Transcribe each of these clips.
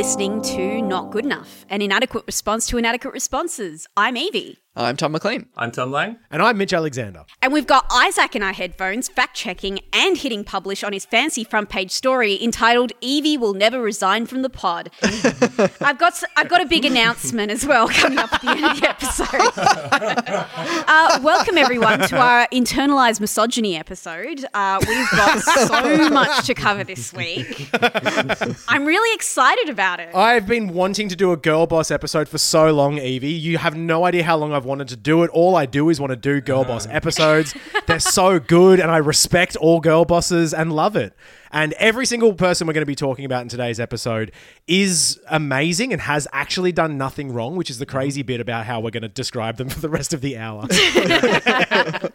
listening to Not Good Enough, an inadequate response to inadequate responses. I'm Evie. I'm Tom McLean. I'm Tom Lang. And I'm Mitch Alexander. And we've got Isaac in our headphones, fact checking and hitting publish on his fancy front page story entitled Evie Will Never Resign from the Pod. I've got s- I've got a big announcement as well coming up at the end of the episode. uh, welcome everyone to our internalized misogyny episode. Uh, we've got so much to cover this week. I'm really excited about it. I've been wanting to do a girl boss episode for so long, Evie. You have no idea how long I've wanted to do it. All I do is want to do girl boss uh-huh. episodes. They're so good, and I respect all girl bosses and love it. And every single person we're going to be talking about in today's episode is amazing and has actually done nothing wrong, which is the mm-hmm. crazy bit about how we're going to describe them for the rest of the hour.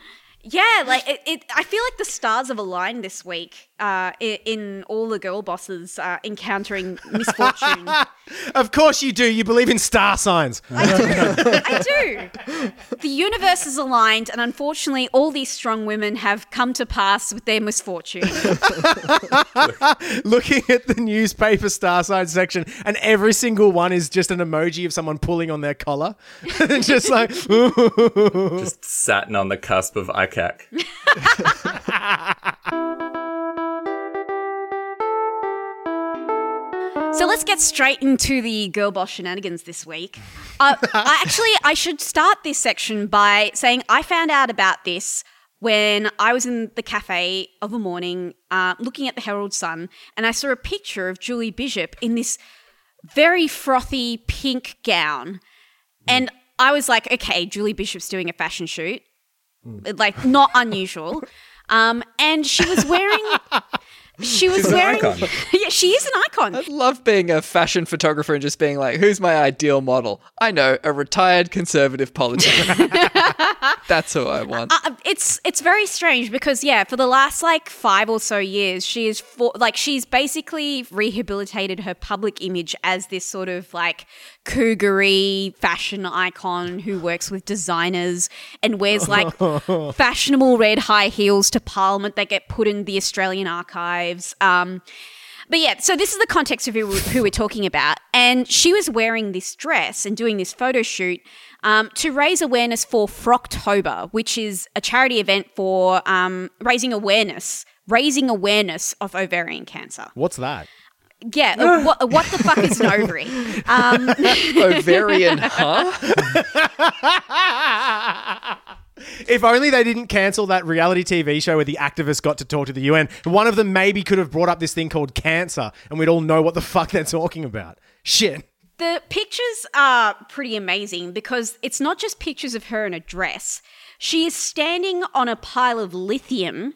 Yeah, like it, it. I feel like the stars have aligned this week uh, in, in all the girl bosses uh, encountering misfortune. of course you do. You believe in star signs. I do. The universe is aligned, and unfortunately, all these strong women have come to pass with their misfortune. looking at the newspaper star sign section, and every single one is just an emoji of someone pulling on their collar, just like. Just Saturn on the cusp of ICAC. So let's get straight into the girl boss shenanigans this week. Uh, I actually, I should start this section by saying I found out about this when I was in the cafe of a morning uh, looking at the Herald Sun, and I saw a picture of Julie Bishop in this very frothy pink gown, and I was like, okay, Julie Bishop's doing a fashion shoot, like not unusual. Um, and she was wearing, she was She's an wearing, icon. yeah, she is an icon. I love being a fashion photographer and just being like, who's my ideal model? I know, a retired conservative politician. That's who I want. Uh, it's it's very strange because yeah, for the last like five or so years, she is for like she's basically rehabilitated her public image as this sort of like cougary fashion icon who works with designers and wears like fashionable red high heels to Parliament that get put in the Australian archives. Um, but yeah, so this is the context of who, who we're talking about. And she was wearing this dress and doing this photo shoot um, to raise awareness for Frocktober, which is a charity event for um, raising awareness, raising awareness of ovarian cancer. What's that? Yeah, uh, what, what the fuck is an ovary? Um, Ovarian, huh? If only they didn't cancel that reality TV show where the activists got to talk to the UN. One of them maybe could have brought up this thing called cancer, and we'd all know what the fuck they're talking about. Shit. The pictures are pretty amazing because it's not just pictures of her in a dress. She is standing on a pile of lithium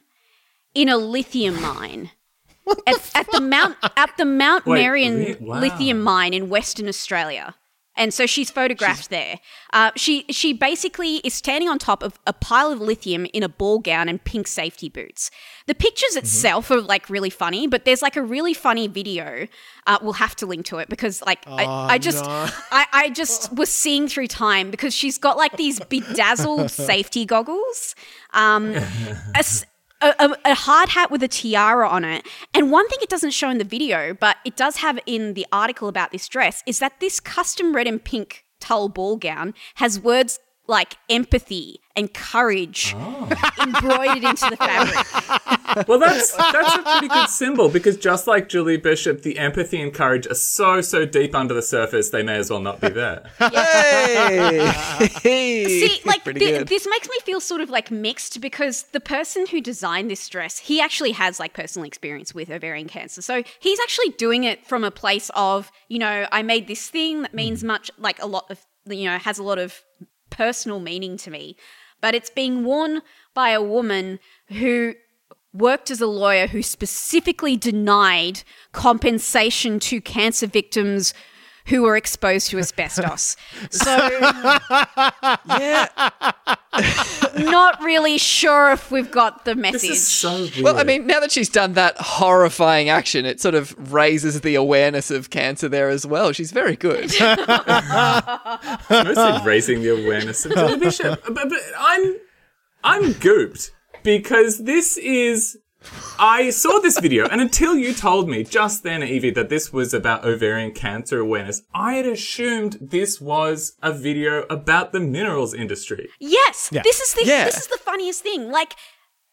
in a lithium mine. At, at the Mount at the Mount Wait, Marion re- wow. lithium mine in Western Australia. And so she's photographed there. Uh, she she basically is standing on top of a pile of lithium in a ball gown and pink safety boots. The pictures Mm-hmm. itself are like really funny, but there's like a really funny video. Uh, we'll have to link to it because like I, I just no. I, I just was seeing through time because she's got like these bedazzled safety goggles. Um, a- a- a hard hat with a tiara on it. And one thing it doesn't show in the video, but it does have in the article about this dress, is that this custom red and pink tulle ball gown has words like empathy and courage oh. embroidered into the fabric. Well, that's that's a pretty good symbol because just like Julie Bishop, the empathy and courage are so so deep under the surface, they may as well not be there. Hey! See, like Pretty thi- good. this makes me feel sort of like mixed because the person who designed this dress, he actually has like personal experience with ovarian cancer. So he's actually doing it from a place of, you know, I made this thing that means mm. much, like a lot of, you know, has a lot of personal meaning to me. But it's being worn by a woman who worked as a lawyer who specifically denied compensation to cancer victims who were exposed to asbestos. So yeah. not really sure if we've got the message. This is so weird. Well, I mean, now that she's done that horrifying action, it sort of raises the awareness of cancer there as well. She's very good. mostly raising the awareness of Julie Bishop. But, but I'm I'm gooped because this is I saw this video, and until you told me just then, Evie, that this was about ovarian cancer awareness, I had assumed this was a video about the minerals industry. Yes, Yeah. this is the Yeah. this is the funniest thing. Like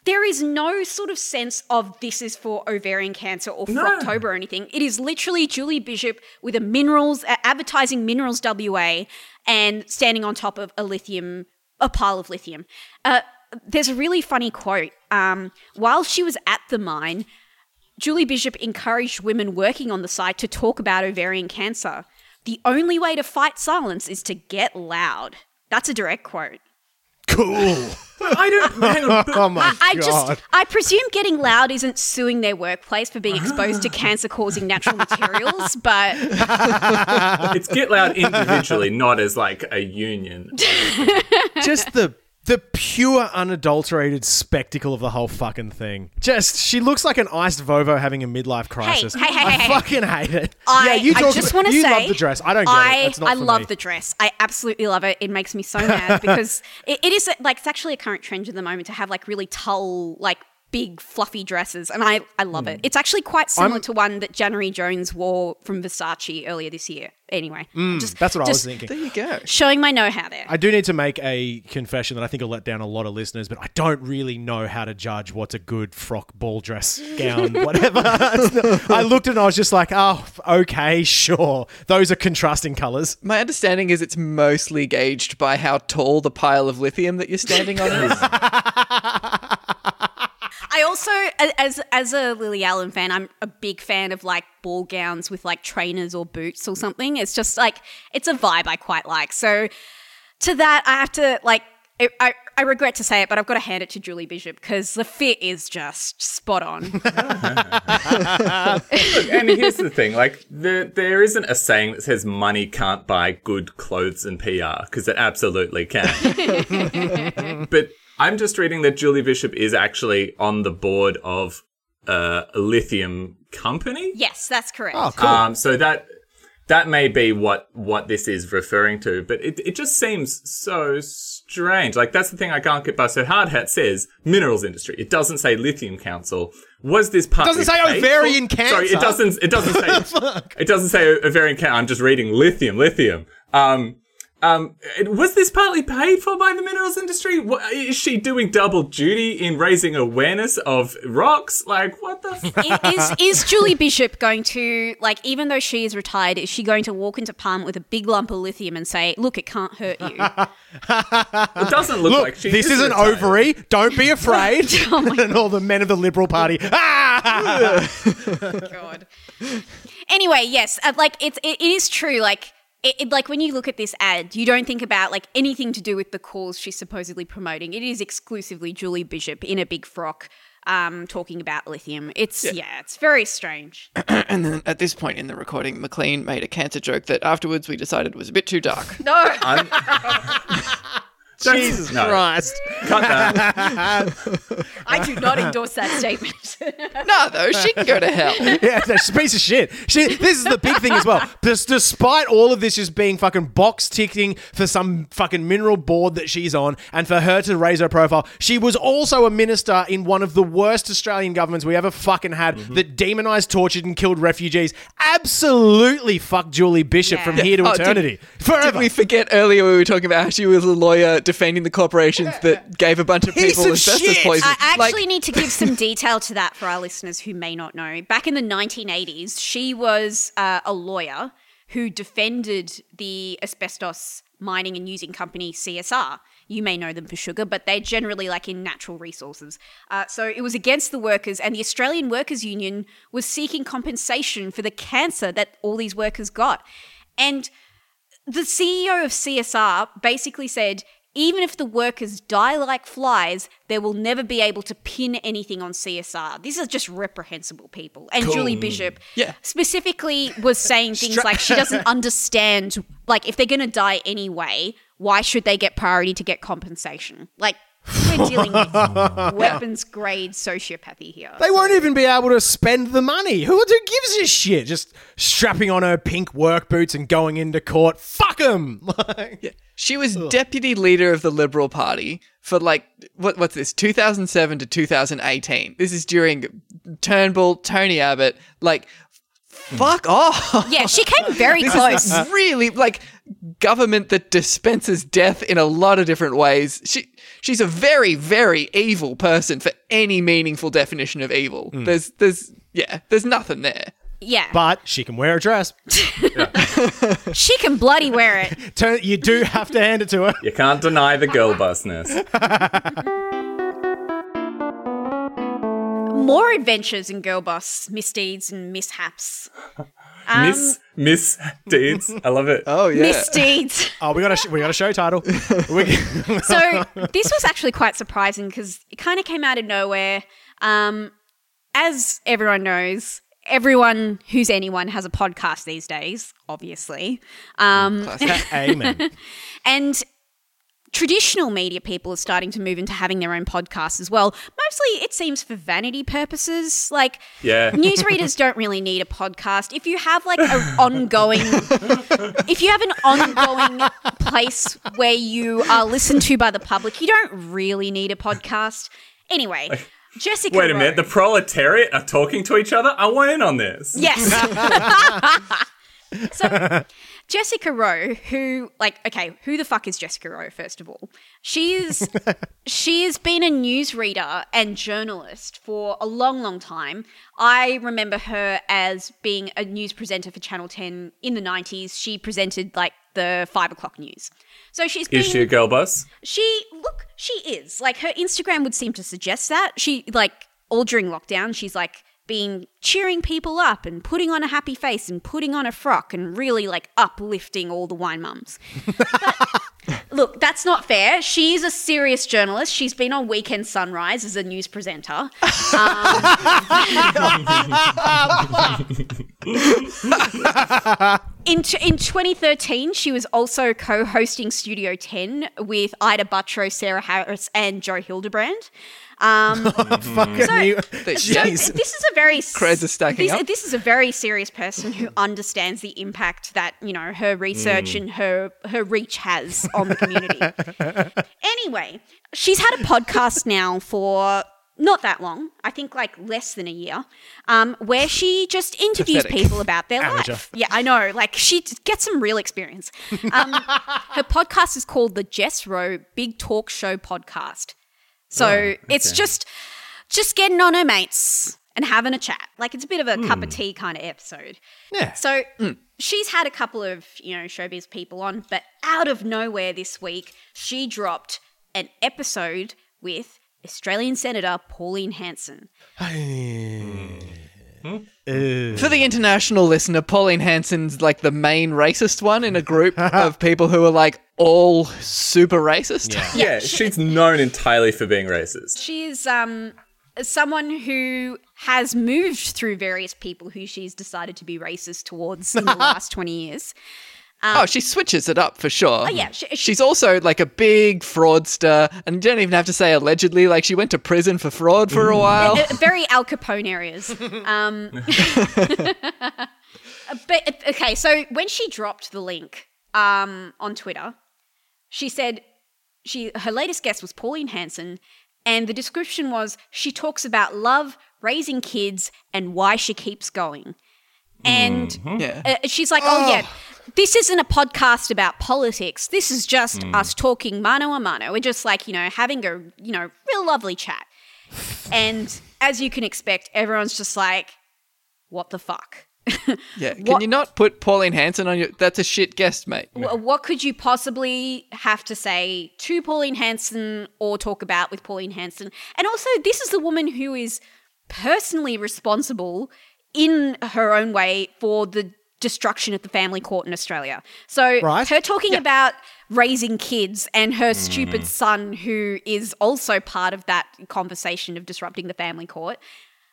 there is no sort of sense of this is for ovarian cancer or for No. October or anything. It is literally Julie Bishop with a minerals uh, advertising minerals WA and standing on top of a lithium a pile of lithium. Uh, there's a really funny quote. Um, while she was at the mine, Julie Bishop encouraged women working on the site to talk about ovarian cancer. The only way to fight silence is to get loud. That's a direct quote. Cool. I don't. Hang on. Oh my I god. just, I presume getting loud isn't suing their workplace for being exposed to cancer causing natural materials, but it's Get Loud individually, not as like a union. just the the pure unadulterated spectacle of the whole fucking thing. Just she looks like an iced Vovo having a midlife crisis. hey, hey, I hey, hey. fucking hate it. I, yeah, you I talk just want to you say, love the dress. I don't get I, it. It's not I love me. the dress. I absolutely love it. It makes me so mad because it, it is like it's actually a current trend at the moment to have like really tulle, like big fluffy dresses, and I I love it. It's actually quite similar Hmm. I'm- to one that January Jones wore from Versace earlier this year. Anyway, just Hmm, That's what I was thinking. There you go. Showing my know-how there. I do need to make a confession that I think will let down a lot of listeners, but I don't really know how to judge what's a good frock ball dress gown, whatever. I looked and I was just like, oh, okay, sure. Those are contrasting colors. My understanding is it's mostly gauged by how tall the pile of lithium that you're standing on is. I also, as as a Lily Allen fan, I'm a big fan of like ball gowns with like trainers or boots or something. It's just like it's a vibe I quite like. So to that, I have to like. It, I, I regret to say it, but I've got to hand it to Julie Bishop because the fit is just spot on. and here's the thing: like, the, there isn't a saying that says money can't buy good clothes and PR because it absolutely can. but I'm just reading that Julie Bishop is actually on the board of uh, a lithium company. yes, that's correct. Oh, cool. Um, so that that may be what what this is referring to, but it it just seems so strange. Like that's the thing I can't get by. So Hard Hat says minerals industry. It doesn't say lithium council. Was this part? doesn't say ovarian cancer. Sorry, it doesn't. It doesn't say. it doesn't say ovarian cancer. I'm just reading lithium. Lithium. Um. Um, was this partly paid for by the minerals industry? What, is she doing double duty in raising awareness of rocks? Like, what the? F- I- is is Julie Bishop going to like even though she is retired, is she going to walk into Palm with a big lump of lithium and say, "Look, it can't hurt you"? it doesn't look, Look, like she. this is is an retired. ovary. Don't be afraid. Oh and all the men of the Liberal Party. Ah! God. Anyway, yes, uh, like it's it, it is true. Like it, it, like when you look at this ad, you don't think about like anything to do with the cause she's supposedly promoting. It is exclusively Julie Bishop in a big frock. Um, talking about lithium. It's yeah, it's very strange. and then at this point in the recording, McLean made a cancer joke that afterwards we decided was a bit too dark. No, I'm- Jesus No. Christ. Cut that. I do not endorse that statement. no, though, she can go to hell. Yeah, no, she's a piece of shit. She, this is the big thing as well. Des- despite all of this just being fucking box ticking for some fucking mineral board that she's on, and for her to raise her profile, she was also a minister in one of the worst Australian governments we ever fucking had mm-hmm. that demonized, tortured, and killed refugees. Absolutely fuck Julie Bishop Yeah. from here to Oh, eternity. Did Forever. we forget earlier we were talking about how she was a lawyer defending the corporations that gave a bunch of Piece people of asbestos shit. poison? I Like, actually need to give some detail to that for our listeners who may not know. Back in the 1980s, she was uh, a lawyer who defended the asbestos mining and using company CSR. You may know them for sugar, but they're generally like in natural resources. Uh, so it was against the workers, and the Australian Workers Union was seeking compensation for the cancer that all these workers got. And the CEO of CSR basically said even if the workers die like flies, they will never be able to pin anything on CSR. These are just reprehensible people. And Julie Bishop Yeah. specifically was saying things like she doesn't understand, like, if they're going to die anyway, why should they get priority to get compensation? Like, we're dealing with weapons grade sociopathy here. They won't even be able to spend the money. Who, who gives a shit? Just strapping on her pink work boots and going into court. Fuck them. She was deputy leader of the Liberal Party for like what what's this 2007 to 2018. This is during Turnbull, Tony Abbott, like fuck off. Yeah, she came very This close. is really like government that dispenses death in a lot of different ways. She she's a very very evil person for any meaningful definition of evil. Hmm. There's there's yeah, there's nothing there. Yeah, But she can wear a dress. she can bloody wear it. Turn, you do have to hand it to her. You can't deny the girl bossness. More adventures in Girl Boss misdeeds and mishaps. Um, Miss Miss Deeds. I love it. Oh yeah. Misdeeds. Oh, we got a sh- we got a show title. So this was actually quite surprising because it kind of came out of nowhere. Um, as everyone knows, everyone who's anyone has a podcast these days, obviously. Um, Amen. and traditional media people are starting to move into having their own podcasts as well. Mostly, it seems for vanity purposes. Like, Yeah. newsreaders don't really need a podcast. If you have like an ongoing, if you have an ongoing place where you are listened to by the public, you don't really need a podcast. Anyway, Jessica. Wait a minute. The proletariat are talking to each other. I want in on this. Yes. so Jessica Rowe, who like okay, who the fuck is Jessica Rowe? First of all, she's she has been a newsreader and journalist for a long, long time. I remember her as being a news presenter for Channel Ten in the nineties. She presented like the five o'clock news. So she's been Is she a girl boss? she look, she is. Like her Instagram would seem to suggest that. She like all during lockdown, she's like been cheering people up and putting on a happy face and putting on a frock and really like uplifting all the wine mums. But, look, that's not fair. She is a serious journalist. She's been on Weekend Sunrise as a news presenter. Um, in, t- in 2013, she was also co hosting Studio 10 with Ita Buttrose, Sarah Harris, and Joe Hildebrand. Um, Fucking you. so Jeez. this is a very Creds are stacking this, up. this is a very serious person who understands the impact that you know her research and her her reach has on the community. anyway, she's had a podcast now for not that long. I think like less than a year, um, where she just interviews Pathetic. people about their Amateur. life. Yeah, I know. Like she gets some real experience. Um, her podcast is called the Jess Rowe Big Talk Show Podcast. So oh, it's just just getting on her mates and having a chat. Like it's a bit of a hmm. cup of tea kind of episode. Yeah. So hmm. she's had a couple of, you know, showbiz people on, but out of nowhere this week, she dropped an episode with Australian Senator Pauline Hanson. Hmm. For the international listener, Pauline Hanson's like the main racist one in a group of people who are like all super racist. Yeah, she's known entirely for being racist. She's um someone who has moved through various people who she's decided to be racist towards in the last 20 years. Oh, she switches it up for sure. Oh yeah, she- she- she's also like a big fraudster, and you don't even have to say allegedly. Like she went to prison for fraud for a while. Uh, very Al Capone areas. Um, but okay, so when she dropped the link um, on Twitter, she said she her latest guest was Pauline Hanson, and the description was she talks about love, raising kids, and why she keeps going. And yeah. uh, she's like, oh, yeah, this isn't a podcast about politics. This is just hmm. us talking mano a mano. We're just like, you know, having a, you know, real lovely chat. And as you can expect, everyone's just like, what the fuck? Yeah. Can What- you not put Pauline Hanson on your? That's a shit guest, mate. Wh- what could you possibly have to say to Pauline Hanson or talk about with Pauline Hanson? And also, this is the woman who is personally responsible in her own way for the destruction of the family court in Australia. So, Right. her talking about raising kids and her mm. stupid son, who is also part of that conversation of disrupting the family court,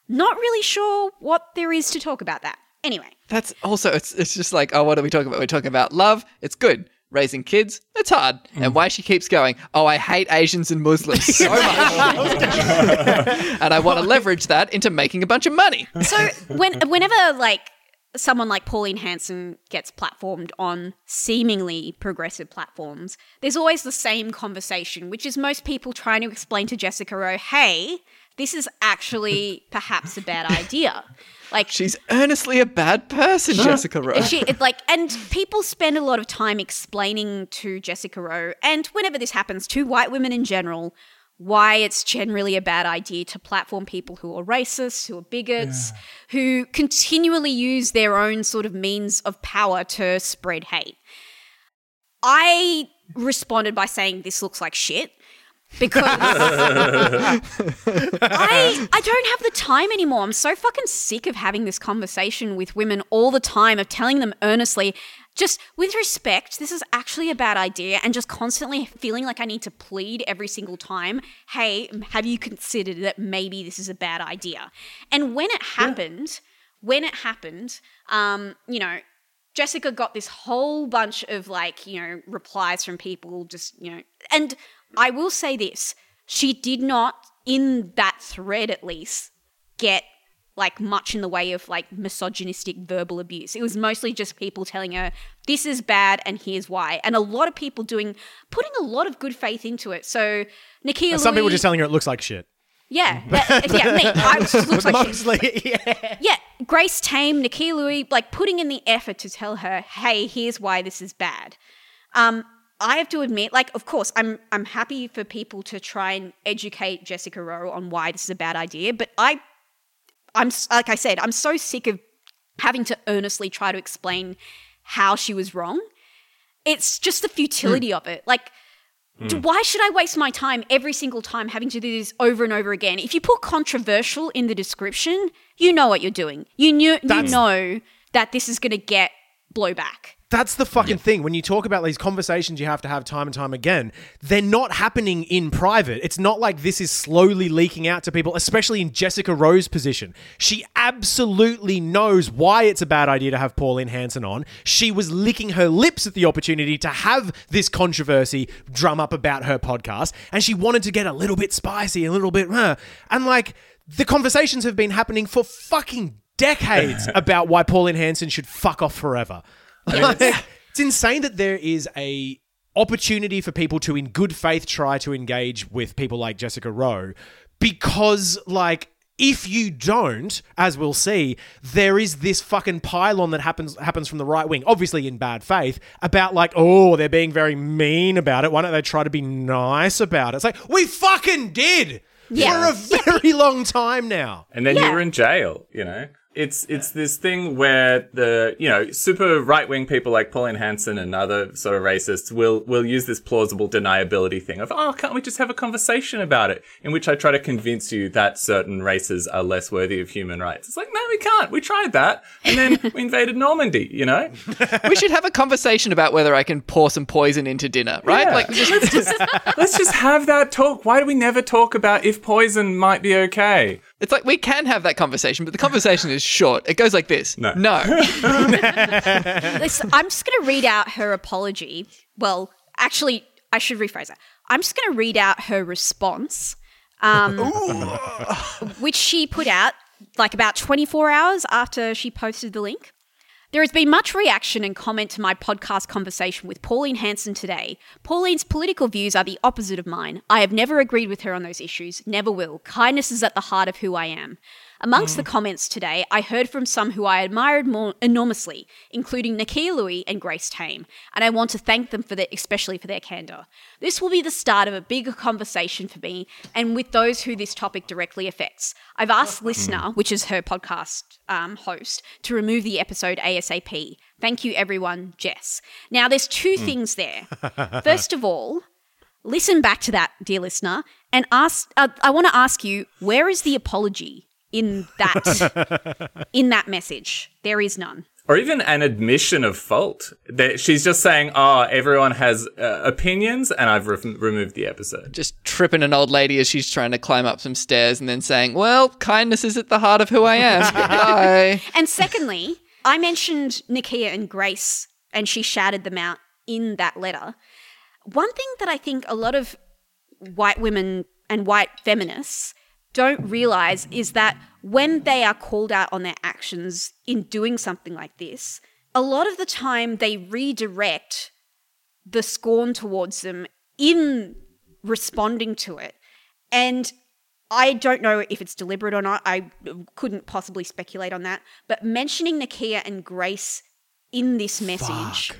not really sure what there is to talk about that. Anyway. That's also it's it's just like oh what are we talking about? We're talking about love. It's good. Raising kids, it's hard. Mm. And why she keeps going, oh, I hate Asians and Muslims so much. and I want to leverage that into making a bunch of money. So when whenever like someone like Pauline Hanson gets platformed on seemingly progressive platforms, there's always the same conversation, which is most people trying to explain to Jessica Rowe, hey, this is actually perhaps a bad idea. Like She's earnestly a bad person, Jessica Rowe. she like and people spend a lot of time explaining to Jessica Rowe and whenever this happens to white women in general why it's generally a bad idea to platform people who are racist, who are bigots, who continually use their own sort of means of power to spread hate. I responded by saying this looks like shit because I I don't have the time anymore. I'm so fucking sick of having this conversation with women all the time of telling them earnestly just with respect, this is actually a bad idea, and just constantly feeling like I need to plead every single time, hey, have you considered that maybe this is a bad idea? And when it happened, when it happened, um, you know, Jessica got this whole bunch of like, you know, replies from people just, you know, and I will say this she did not, in that thread at least, get like much in the way of like misogynistic verbal abuse. It was mostly just people telling her, this is bad and here's why. And a lot of people doing, putting a lot of good faith into it. So, Nakkiah Some people just telling her it looks like shit. yeah, that- yeah, me. I looks like shit. Yeah. Yeah, Grace Tame, Nakkiah Lui, like putting in the effort to tell her, hey, here's why this is bad. Um, I have to admit, like, of course, I'm I'm happy for people to try and educate Jessica Rowe on why this is a bad idea, but I, I'm like I said, I'm so sick of having to earnestly try to explain how she was wrong. It's just the futility hmm. of it. Like, d- hmm. why should I waste my time every single time having to do this over and over again? If you put controversial in the description, you know what you're doing. You knew, you know that this is going to get blowback. That's the fucking thing. When you talk about these conversations you have to have time and time again, they're not happening in private. It's not like this is slowly leaking out to people, especially in Jessica Rowe's position. She absolutely knows why it's a bad idea to have Pauline Hanson on. She was licking her lips at the opportunity to have this controversy drum up about her podcast, and she wanted to get a little bit spicy, a little bit, uh, and like the conversations have been happening for fucking decades about why Pauline Hanson should fuck off forever. Like, it's insane that there is a opportunity for people to in good faith try to engage with people like Jessica Rowe because like if you don't, as we'll see, there is this fucking pylon that happens happens from the right wing, obviously in bad faith, about like, oh, they're being very mean about it. Why don't they try to be nice about it? It's like, we fucking did Yeah. for a very long time now. And then Yeah. you were in jail, you know? It's it's this thing where the you know super right wing people like Pauline Hanson and other sort of racists will will use this plausible deniability thing of oh can't we just have a conversation about it in which I try to convince you that certain races are less worthy of human rights. It's like no we can't. We tried that and then we invaded Normandy. You know we should have a conversation about whether I can pour some poison into dinner, right? Yeah. Like, just, let's just let's just have that talk. Why do we never talk about if poison might be okay? It's like we can have that conversation, but the conversation is short. It goes like this. No. No. Listen, I'm just going to read out her apology. Well, actually, I should rephrase that. I'm just going to read out her response, um, which she put out like about 24 hours after she posted the link. There has been much reaction and comment to my podcast conversation with Pauline Hanson today. Pauline's political views are the opposite of mine. I have never agreed with her on those issues, never will. Kindness is at the heart of who I am. Amongst the comments today, I heard from some who I admired more enormously, including Nakkiah Lui and Grace Tame, and I want to thank them for their, especially for their candor. This will be the start of a bigger conversation for me and with those who this topic directly affects. I've asked LiSTNR, which is her podcast um, host, to remove the episode ASAP. Thank you, everyone, Jess. Now, there's two things there. First of all, listen back to that, dear listener, and ask. Uh, I want to ask you, where is the apology in that in that message? There is none. or even an admission of fault. That she's just saying, "Oh, everyone has uh, opinions, and I've re- removed the episode." just tripping an old lady as she's trying to climb up some stairs and then saying, Well, kindness is at the heart of who I am. Bye. And secondly, I mentioned Nakkiah and Grace, and she shouted them out in that letter. One thing that I think a lot of white women and white feminists don't realize is that when they are called out on their actions in doing something like this, a lot of the time they redirect the scorn towards them in responding to it. And I don't know if it's deliberate or not. I couldn't possibly speculate on that. But mentioning Nakkiah and Grace in this message Fuck.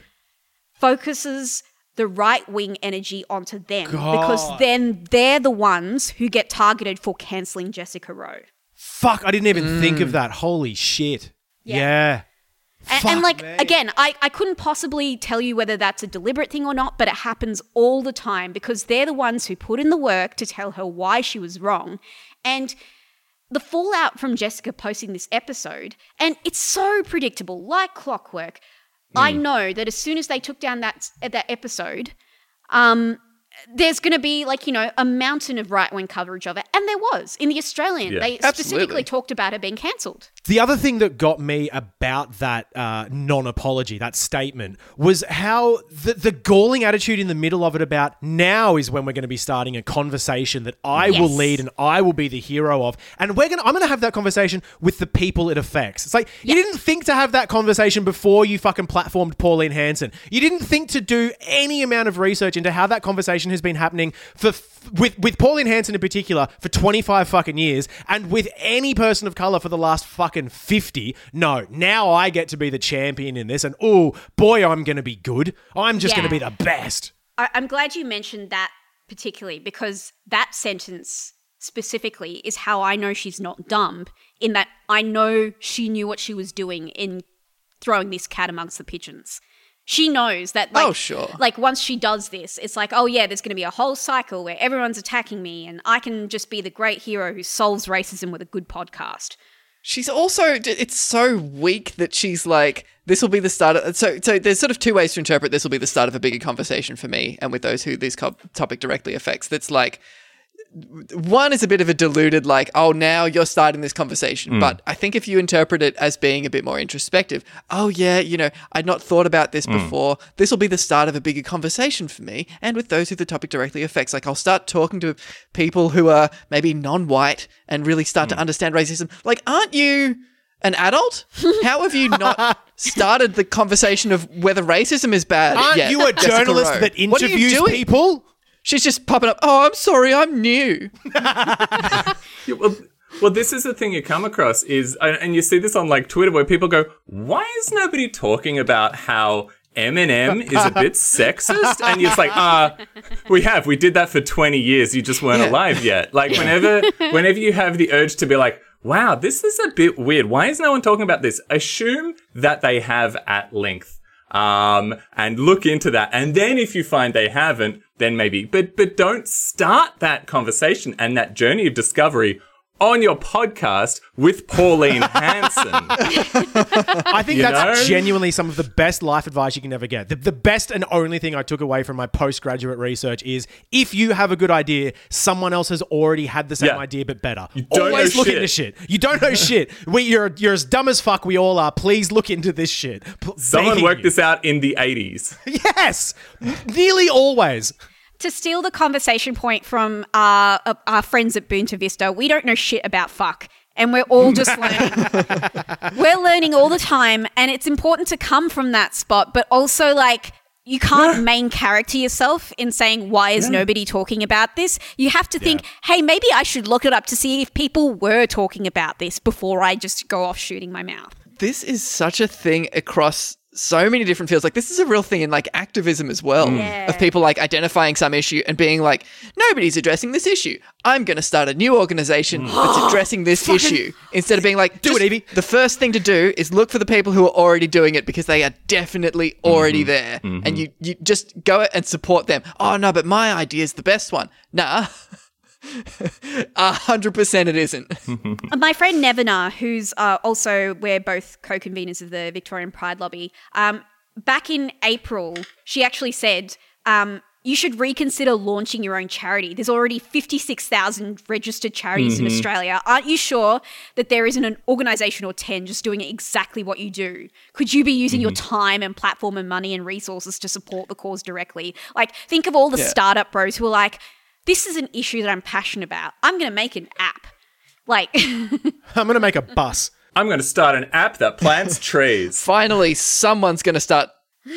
focuses the right wing energy onto them because then they're the ones who get targeted for canceling Jessica Rowe. Fuck, I didn't even think of mm. that. Holy shit. Yeah. Yeah. And, Fuck and like me. again, I, I couldn't possibly tell you whether that's a deliberate thing or not, but it happens all the time because they're the ones who put in the work to tell her why she was wrong. And the fallout from Jessica posting this episode, and it's so predictable, like clockwork. I know that as soon as they took down that that episode, um, there's going to be like you know a mountain of right wing coverage of it, and there was in the Australian. Yeah. They Absolutely. specifically talked about her being cancelled. The other thing that got me about that uh, non apology, that statement, was how the, the galling attitude in the middle of it about now is when we're going to be starting a conversation that I will lead and I will be the hero of. And we're to, I'm going to have that conversation with the people it affects. It's like, you didn't think to have that conversation before you fucking platformed Pauline Hanson. You didn't think to do any amount of research into how that conversation has been happening for, with, with Pauline Hanson in particular for 25 fucking years and with any person of color for the last fucking 50. No, now I get to be the champion in this. And oh, boy, I'm going to be good. I'm just going to be the best. I, I'm glad you mentioned that particularly because that sentence specifically is how I know she's not dumb. In that I know she knew what she was doing in throwing this cat amongst the pigeons. She knows that, oh, like, Oh, sure. like once she does this, it's like, oh yeah, there's going to be a whole cycle where everyone's attacking me, and I can just be the great hero who solves racism with a good podcast. She's also it's so weak that she's like this will be the start of so so there's sort of two ways to interpret this will be the start of a bigger conversation for me and with those who this co- topic directly affects that's like one is a bit of a diluted like oh now you're starting this conversation. Mm. But i think if you interpret it as being a bit more introspective oh yeah you know i'd not thought about this mm. before this will be the start of a bigger conversation for me. And with those who the topic directly affects like i'll start talking to people who are maybe non-white and really start to mm. understand racism. Like aren't you an adult? How have you not started the conversation of whether racism is bad Aren't yet, you a Jessica journalist Rowe? that What are you interviews people? She's just popping up. Oh, I'm sorry, I'm new. Yeah, well, well, this is the thing you come across is, and you see this on like Twitter where people go, "Why is nobody talking about how Eminem is a bit sexist?" And it's like, "Ah, we have. We did that for twenty years. You just weren't Yeah. alive yet." Like whenever, whenever you have the urge to be like, "Wow, this is a bit weird. Why is no one talking about this?" Assume that they have at length. Um, and look into that. And then if you find they haven't, then maybe, but, but don't start that conversation and that journey of discovery on your podcast with Pauline Hanson. I think You that's know? genuinely some of the best life advice you can ever get. The, the best and only thing I took away from my postgraduate research is if you have a good idea, someone else has already had the same Yeah. idea but better. don't Always know look shit. into shit. You don't know shit. We, you're you're as dumb as fuck. We all are. Please look into this shit. P- Someone worked you. this out in the 80s. Yes, nearly always. To steal the conversation point from our, uh, our friends at Boonta Vista, we don't know shit about fuck. And we're all just learning. we're learning all the time. And it's important to come from that spot, but also like, you can't main character yourself in saying, why is nobody talking about this? You have to think, hey, maybe I should look it up to see if people were talking about this before I just go off shooting my mouth. This is such a thing across so many different fields. Like this is a real thing in like activism as well. Mm. Yeah. Of people like identifying some issue and being like, nobody's addressing this issue. I'm going to start a new organization mm. that's addressing this issue instead of being like, Do it, Evie. The first thing to do is look for the people who are already doing it because they are definitely mm-hmm. already there, mm-hmm. and you you just go and support them. Oh no, but my idea is the best one. Nah. A hundred percent, it isn't. My friend Nevena, who's uh, also we're both co-conveners of the Victorian Pride Lobby, um, back in April, she actually said um, you should reconsider launching your own charity. There's already 56,000 registered charities in Australia. Aren't you sure that there isn't an organisation or 10 just doing exactly what you do? Could you be using your time and platform and money and resources to support the cause directly? Like, think of all the Yeah. startup bros who are like, this is an issue that I'm passionate about. I'm going to make an app Like, I'm gonna make a bus. I'm going to start an app that plants trees. Finally, someone's going to start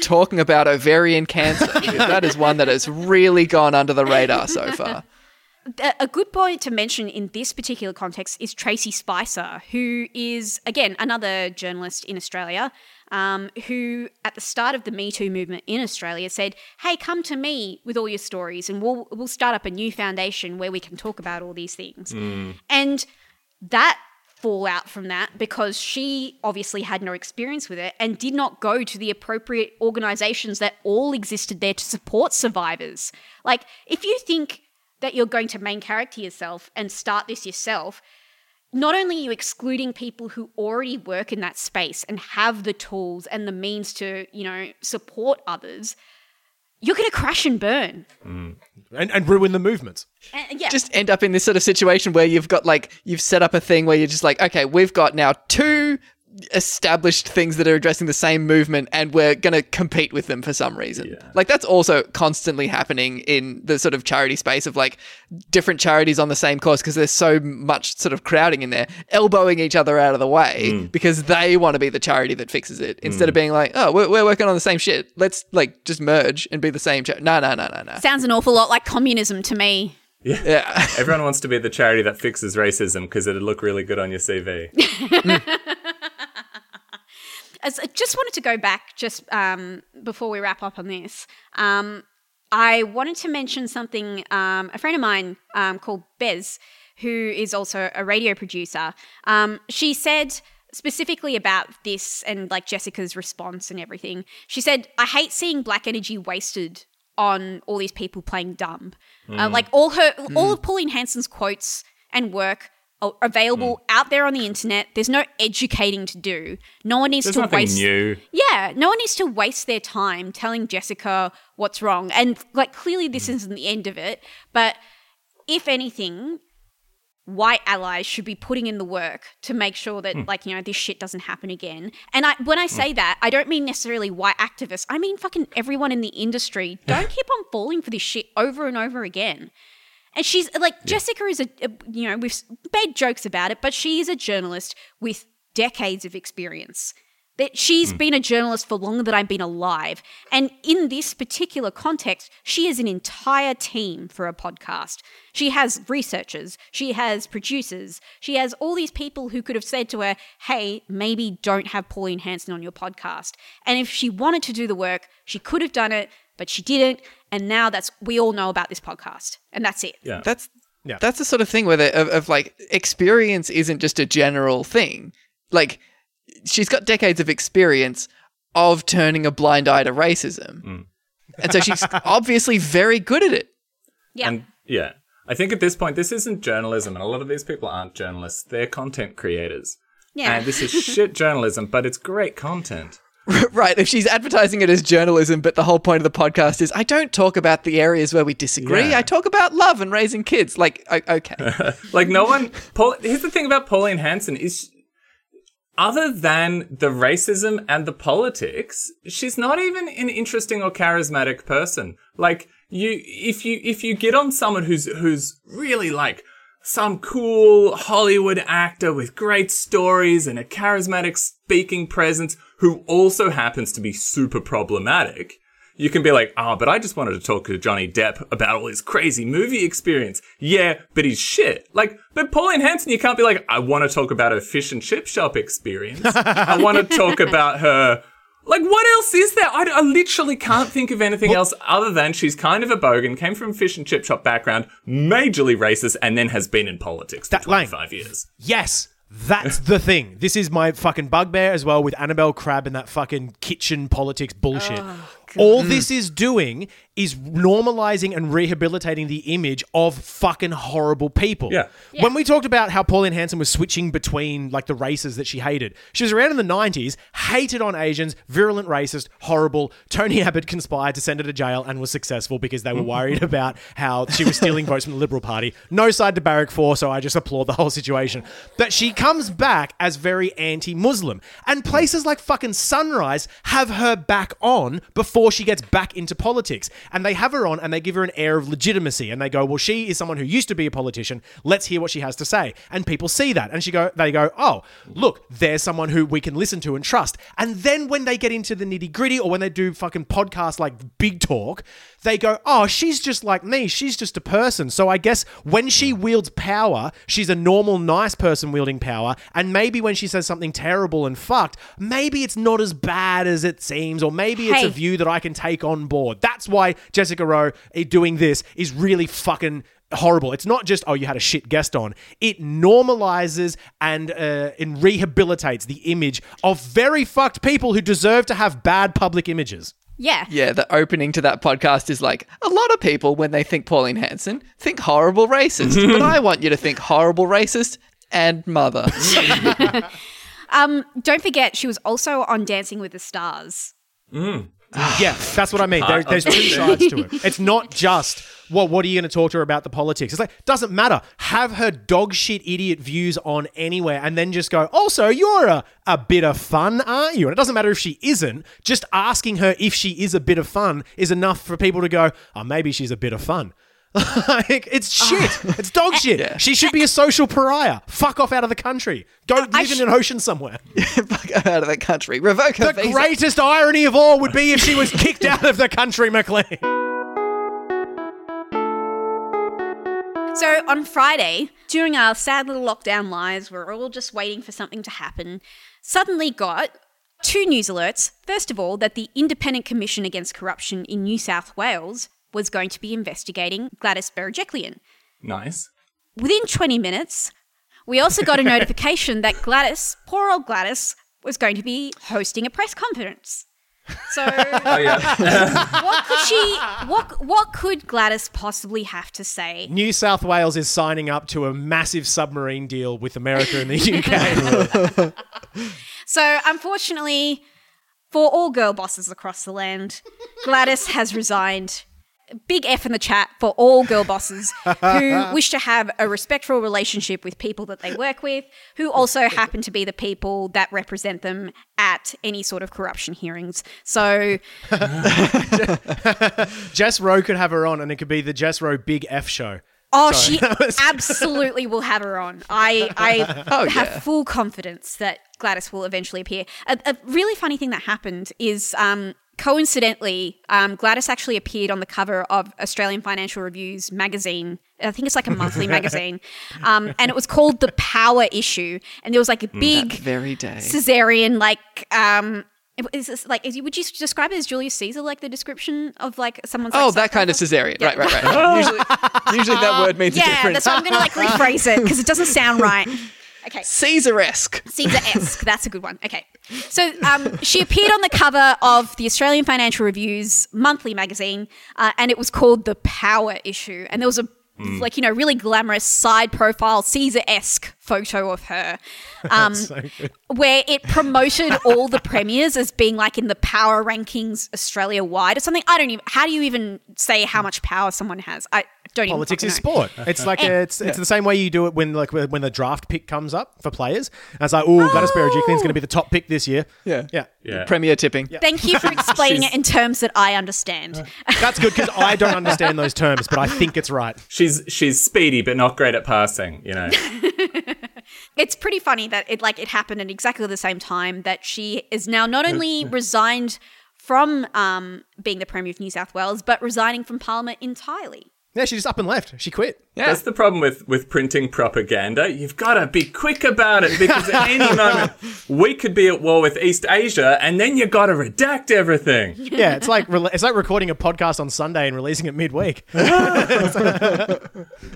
talking about ovarian cancer. that is one that has really gone under the radar so far. a a good point to mention in this particular context is Tracey Spicer, who is, again, another journalist in Australia, um, who at the start of the Me Too movement in Australia said, Hey, come to me with all your stories and we'll, we'll start up a new foundation where we can talk about all these things. And that fallout from that because she obviously had no experience with it and did not go to the appropriate organizations that all existed there to support survivors. Like, if you think that you're going to main character yourself and start this yourself, not only are you excluding people who already work in that space and have the tools and the means to, you know, support others, you're going to crash and burn. Mm. And, and ruin the movement. And, yeah. Just end up in this sort of situation where you've got like, you've set up a thing where you're just like, okay, we've got now two established things that are addressing the same movement and we're going to compete with them for some reason. Like that's also constantly happening in the sort of charity space of like different charities on the same course because there's so much sort of crowding in there, elbowing each other out of the way mm. because they want to be the charity that fixes it instead of mm. being like, oh, we're, we're working on the same shit. Let's like just merge and be the same charity. No, no, no, no, no. Sounds an awful lot like communism to me. Yeah. Everyone wants to be the charity that fixes racism because it'd look really good on your CV. Mm. As I just wanted to go back just um, before we wrap up on this. Um, I wanted to mention something. Um, a friend of mine um, called Bez, who is also a radio producer, um, she said specifically about this and like Jessica's response and everything. She said, "I hate seeing black energy wasted on all these people playing dumb. Uh, like all her, all of Pauline Hanson's quotes and work." Available hmm. out there on the internet. There's no educating to do. No one needs There's to waste. new. Yeah, no one needs to waste their time telling Jessica what's wrong. And like clearly this hmm. isn't the end of it, but if anything, white allies should be putting in the work to make sure that hmm. like, you know, this shit doesn't happen again. And I when I say that, I don't mean necessarily white activists. I mean fucking everyone in the industry. Don't keep on falling for this shit over and over again. And she's like Jessica is a, a you know, we've made jokes about it, but she is a journalist with decades of experience. That she's hmm. been a journalist for longer than I've been alive. And in this particular context, she has an entire team for a podcast. She has researchers, she has producers, she has all these people who could have said to her, hey, maybe don't have Pauline Hanson on your podcast. And if she wanted to do the work, she could have done it, but she didn't. And now that's, we all know about this podcast. And that's it. Yeah. That's Yeah. that's the sort of thing where the, of, of like experience isn't just a general thing. Like she's got decades of experience of turning a blind eye to racism, mm. and so she's obviously very good at it. Yeah. And yeah, I think at this point, this isn't journalism, and a lot of these people aren't journalists. They're content creators. yeah. And this is shit journalism, but it's great content. right? If she's advertising it as journalism, but the whole point of the podcast is I don't talk about the areas where we disagree. Yeah. I talk about love and raising kids. Like, okay, Like no one. Paul, here's the thing about Pauline Hanson is, other than the racism and the politics, she's not even an interesting or charismatic person. Like you, if you if you get on someone who's who's really like some cool Hollywood actor with great stories and a charismatic speaking presence who also happens to be super problematic. You can be like, ah, but I just wanted to talk to Johnny Depp about all his crazy movie experience. Yeah, but he's shit. Like, but Pauline Hanson, you can't be like, I want to talk about her fish and chip shop experience. I want to talk about her. Like, what else is there? I, I literally can't think of anything else other than she's kind of a bogan, came from a fish and chip shop background, majorly racist, and then has been in politics for That line. 25 years. Yes, that's the thing. This is my fucking bugbear as well with Annabel Crabb and that fucking kitchen politics bullshit. Oh, All mm. this is doing is normalizing and rehabilitating the image of fucking horrible people. Yeah. When we talked about how Pauline Hanson was switching between like the races that she hated, she was around in the 90s, hated on Asians, virulent racist, horrible. Tony Abbott conspired to send her to jail and was successful because they were worried about how she was stealing votes from the Liberal Party. No side to barrack for, so I just applaud the whole situation. But she comes back as very anti Muslim. And places like fucking Sunrise have her back on before before she gets back into politics. And they have her on and they give her an air of legitimacy and they go, "Well, she is someone who used to be a politician. Let's hear what she has to say." And people see that and she go they go, "Oh, look, there's someone who we can listen to and trust." And then when they get into the nitty-gritty or when they do fucking podcasts like Big Talk, they go, "Oh, she's just like me. She's just a person." So I guess when she wields power, she's a normal nice person wielding power, and maybe when she says something terrible and fucked, maybe it's not as bad as it seems or maybe it's Hey. a view that I can take on board. That's why Jessica Rowe eh, doing this is really fucking horrible. It's not just oh you had a shit guest on. It normalizes and uh, and rehabilitates the image of very fucked people who deserve to have bad public images. Yeah. Yeah, the opening to that podcast is like a lot of people when they think Pauline Hanson think horrible racist, but I want you to think horrible racist and mother. Um, don't forget, she was also on Dancing with the Stars. Yeah, that's what I mean. There, there's two sides to it. It's not just well, what are you going to talk to her about the politics? It's like doesn't matter. Have her dog shit idiot views on anywhere, and then just go. Also, you're a a bit of fun, aren't you? And it doesn't matter if she isn't. Just asking her if she is a bit of fun is enough for people to go. Oh, maybe she's a bit of fun. like, it's ah. shit. It's dog shit. She should be a social pariah. Fuck off out of the country. Go live I in sh- an ocean somewhere. Fuck out of the country. Revoke her The visa. greatest irony of all would be if she was kicked out of the country, McLean. So on Friday, during our sad little lockdown lives, we're all just waiting for something to happen. Suddenly got two news alerts. First of all, that the Independent Commission Against Corruption in New South Wales was going to be investigating Gladys Berejiklian. Nice. Within 20 minutes, we also got a notification that Gladys, poor old Gladys, was going to be hosting a press conference. So Oh yeah. what could she what what could Gladys possibly have to say? New South Wales is signing up to a massive submarine deal with America and the UK. So, unfortunately, for all girl bosses across the land, Gladys has resigned. Big F in the chat for all girl bosses who wish to have a respectful relationship with people that they work with, who also happen to be the people that represent them at any sort of corruption hearings. So, Jess Rowe could have her on, and it could be the Jess Rowe Big F show. oh, she absolutely will have her on. I, I Oh, have yeah. full confidence that Gladys will eventually appear. A, a really funny thing that happened is, um, coincidentally, um, Gladys actually appeared on the cover of Australian Financial Review's magazine. I think it's like a monthly magazine, um, and it was called the Power Issue. And there was like a big Very day. Caesarian, like. Um, is this like? Is, would you describe it as Julius Caesar, like the description of like someone's? Oh, like, that kind of psychopath? cesarean. Right, right, right. usually, usually that word means a Yeah, different. that's why I'm gonna like rephrase it because it doesn't sound right. Okay. Caesar-esque. Caesar-esque. That's a good one. Okay. So um, she appeared on the cover of the Australian Financial Review's monthly magazine, uh, and it was called The Power Issue. And there was a like you know really glamorous side profile Caesar-esque photo of her, um, where it promoted all the premiers as being like in the power rankings Australia wide or something. I don't even. How do you even say how much power someone has? I don't. Politics fucking is know. sport. It's like a, it's it's the same way you do it when like when the draft pick comes up for players. And it's like, oh, Gladys Berejiklian's going to be the top pick this year. Yeah. Yeah, Yeah. Premier tipping. Thank you for explaining it in terms that I understand. that's good because I don't understand those terms, but I think it's right. She's she's speedy but not great at passing. You know. it's pretty funny that it like it happened at exactly the same time that she is now not only resigned from um, being the premier of New South Wales, but resigning from Parliament entirely. Yeah, she just up and left. She quit. Yeah. That's the problem with, with printing propaganda. You've got to be quick about it because at any moment we could be at war with East Asia, and then you've got to redact everything. Yeah, it's like it's like recording a podcast on Sunday and releasing it midweek.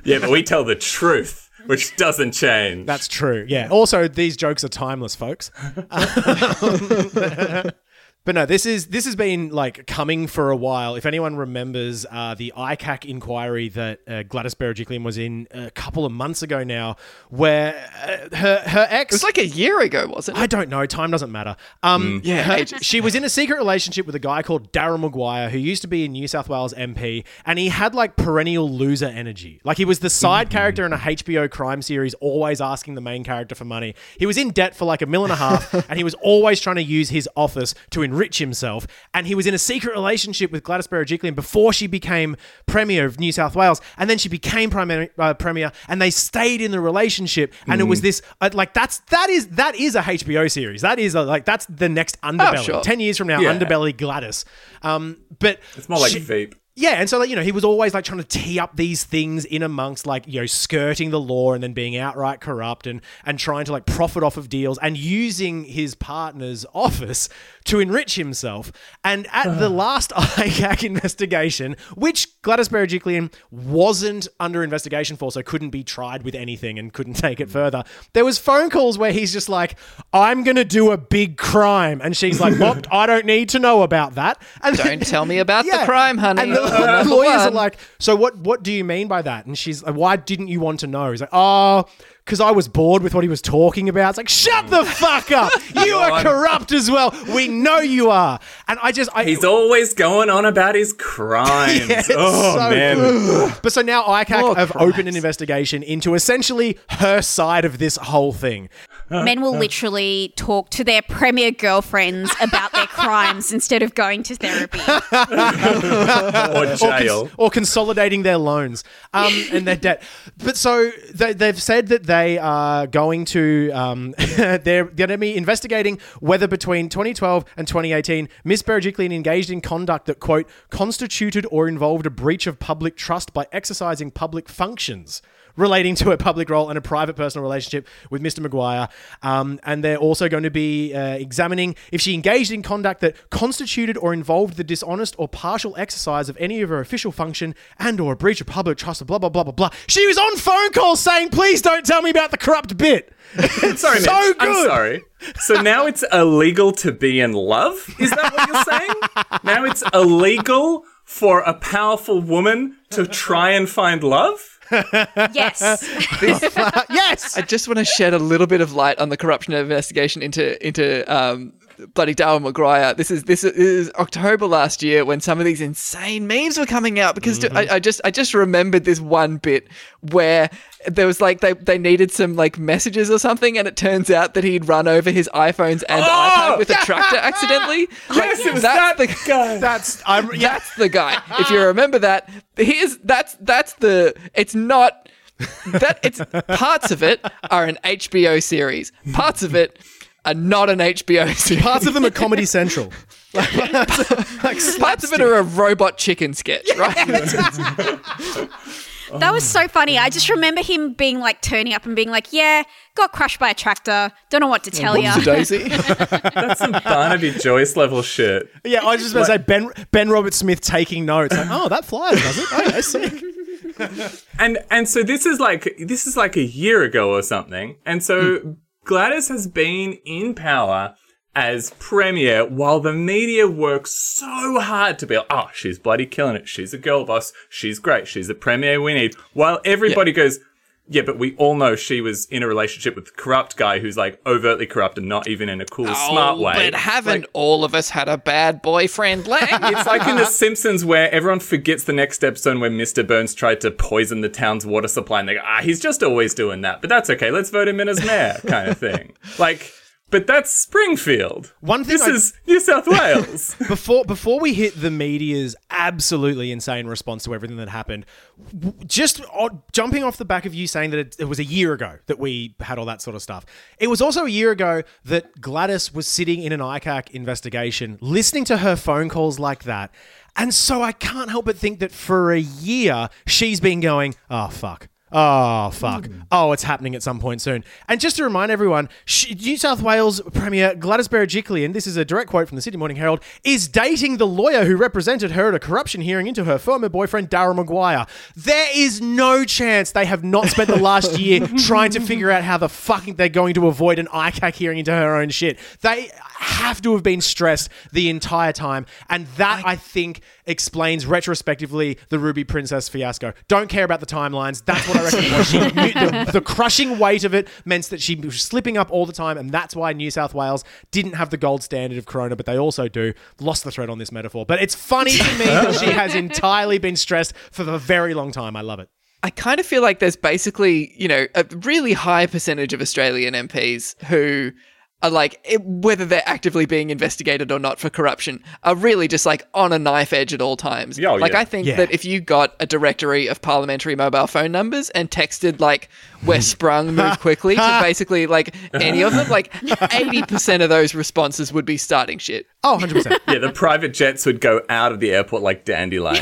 Yeah, but we tell the truth, which doesn't change. That's true. Yeah. Also, these jokes are timeless, folks. But no, this is this has been like coming for a while. If anyone remembers uh, the ICAC inquiry that uh, Gladys Berejiklian was in a couple of months ago now, where uh, her her ex It was like a year ago, wasn't it? I don't know. Time doesn't matter. Um, Yeah, her- she was in a secret relationship with a guy called Darren Maguire, who used to be a New South Wales MP, and he had like perennial loser energy. Like he was the side character in a HBO crime series, always asking the main character for money. He was in debt for like a mil and a half, and he was always trying to use his office to enrich himself, and he was in a secret relationship with Gladys Berejiklian before she became Premier of New South Wales, and then she became Prime uh, Premier, and they stayed in the relationship, and it was this uh, like that's that is that is a HBO series. That is a, like that's the next Underbelly. sure. Ten years from now, Yeah. Underbelly Gladys. Um, but It's more like she- Veep. Yeah, and so like you know, he was always like trying to tee up these things in amongst like you know skirting the law and then being outright corrupt and and trying to like profit off of deals and using his partner's office to enrich himself. And at the last ICAC investigation, which Gladys Berejiklian wasn't under investigation for, so couldn't be tried with anything and couldn't take it hmm. further, there was phone calls where he's just like, "I'm gonna do a big crime," and she's like, "Well, I don't need to know about that." And Don't tell me about the crime, honey. the lawyers are like, so what? What do you mean by that? And she's like, why didn't you want to know? He's like, oh, because I was bored with what he was talking about. It's like, shut the mm. fuck up! You are corrupt as well. We know you are. And I just, I, He's always going on about his crimes. Yeah, oh so man. But so now ICAC Oh, have Christ. opened an investigation into essentially her side of this whole thing. Men will literally talk to their premier girlfriends about their crimes instead of going to therapy. Or or, cons- or consolidating their loans um, and their debt. But so they, they've said that they are going to um, they're going to be investigating whether between 2012 and 2018, Miss Berejiklian engaged in conduct that quote constituted or involved a breach of public trust by exercising public functions. Relating to a public role and a private personal relationship with Mr. Maguire. Um, and they're also going to be uh, examining if she engaged in conduct that constituted or involved the dishonest or partial exercise of any of her official function and or a breach of public trust, blah, blah, blah, blah, blah. She was on phone calls saying, please don't tell me about the corrupt bit. It's Sorry, so Mitch. good. I'm sorry. So now it's illegal to be in love? Is that what you're saying? now it's illegal for a powerful woman to try and find love? Yes. yes. I just want to shed a little bit of light on the corruption investigation into into um, bloody Darwin Maguire. This is this is October last year when some of these insane memes were coming out because mm-hmm. I, I just I just remembered this one bit where there was like they, they needed some like messages or something and it turns out that he'd run over his iPhones and Oh! iPad with a tractor accidentally. Yes, it was that's that the guy. That's, I'm, yeah. that's the guy. If you remember that, here's that's that's the. It's not that. It's parts of it are an HBO series. Parts of it are not an HBO series. Parts of them are Comedy Central. like, like Parts of it are a robot chicken sketch, right? That was so funny. I just remember him being like turning up and being like, "Yeah, got crushed by a tractor. Don't know what to tell you." Daisy. That's some Barnaby Joyce level shit. Yeah, I was just about to say Ben Ben Roberts-Smith taking notes. Like, oh, that flies, does it? Oh, I see. And and so this is like this is like a year ago or something. And so hmm. Gladys has been in power as premier while the media works so hard to be like, oh, she's bloody killing it. She's a girl boss. She's great. She's the premier we need. While everybody goes, yeah, but we all know she was in a relationship with the corrupt guy who's like overtly corrupt and not even in a cool, smart way. Oh, But haven't Like, all of us had a bad boyfriend, Lang? it's like in The Simpsons where everyone forgets the next episode where Mr. Burns tried to poison the town's water supply and they go, ah, he's just always doing that. But that's okay. Let's vote him in as mayor, kind of thing. Like, but that's Springfield. One thing This I- is New South Wales. before before we hit the media's absolutely insane response to everything that happened, just jumping off the back of you saying that it, it was a year ago that we had all that sort of stuff. It was also a year ago that Gladys was sitting in an ICAC investigation, listening to her phone calls like that. And so I can't help but think that for a year she's been going, "Oh fuck." Oh fuck! Hmm. Oh, it's happening at some point soon. And just to remind everyone, New South Wales Premier Gladys Berejiklian, this is a direct quote from the Sydney Morning Herald, is dating the lawyer who represented her at a corruption hearing into her former boyfriend Daryl Maguire. There is no chance they have not spent the last year trying to figure out how the fucking they're going to avoid an ICAC hearing into her own shit. They have to have been stressed the entire time, and that I think explains retrospectively the Ruby Princess fiasco. Don't care about the timelines. That's what I reckon. She the, the crushing weight of it meant that she was slipping up all the time, and that's why New South Wales didn't have the gold standard of Corona, but they also do. Lost the thread on this metaphor, but it's funny to me that she has entirely been stressed for a very long time. I love it. I kind of feel like there's basically, you know, a really high percentage of Australian MPs who are like it, whether they're actively being investigated or not for corruption are really just like on a knife edge at all times. Yeah, oh, like yeah. I think Yeah. that if you got a directory of parliamentary mobile phone numbers and texted like "We're sprung, move quickly" to basically like any of them, like eighty percent of those responses would be starting shit. Oh, 100%. Yeah, the private jets would go out of the airport like dandelions.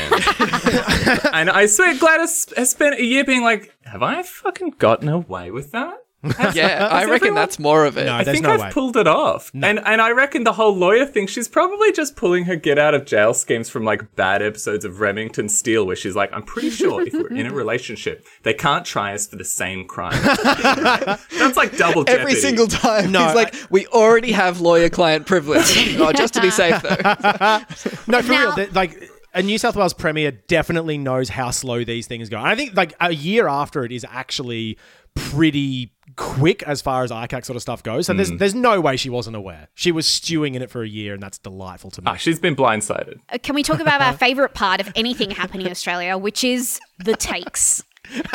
and I swear Gladys has spent a year being like, have I fucking gotten away with that? Has- Yeah, I reckon everyone- that's more of it. No, I think no I've way. pulled it off. And and I reckon the whole lawyer thing, she's probably just pulling her get out of jail schemes from like bad episodes of Remington Steele where she's like, I'm pretty sure if we're in a relationship, they can't try us for the same crime. That's like double jeopardy. Every single time, No, he's like, "We already have lawyer-client privilege." oh, just to be safe, though. No, for Now- real. Like a New South Wales premier definitely knows how slow these things go. And I think like a year after it is actually pretty quick as far as ICAC sort of stuff goes. So there's there's no way she wasn't aware. She was stewing in it for a year, and that's delightful to me. Ah, she's been blindsided. Uh, Can we talk about our favorite part of anything happening in Australia, which is the takes?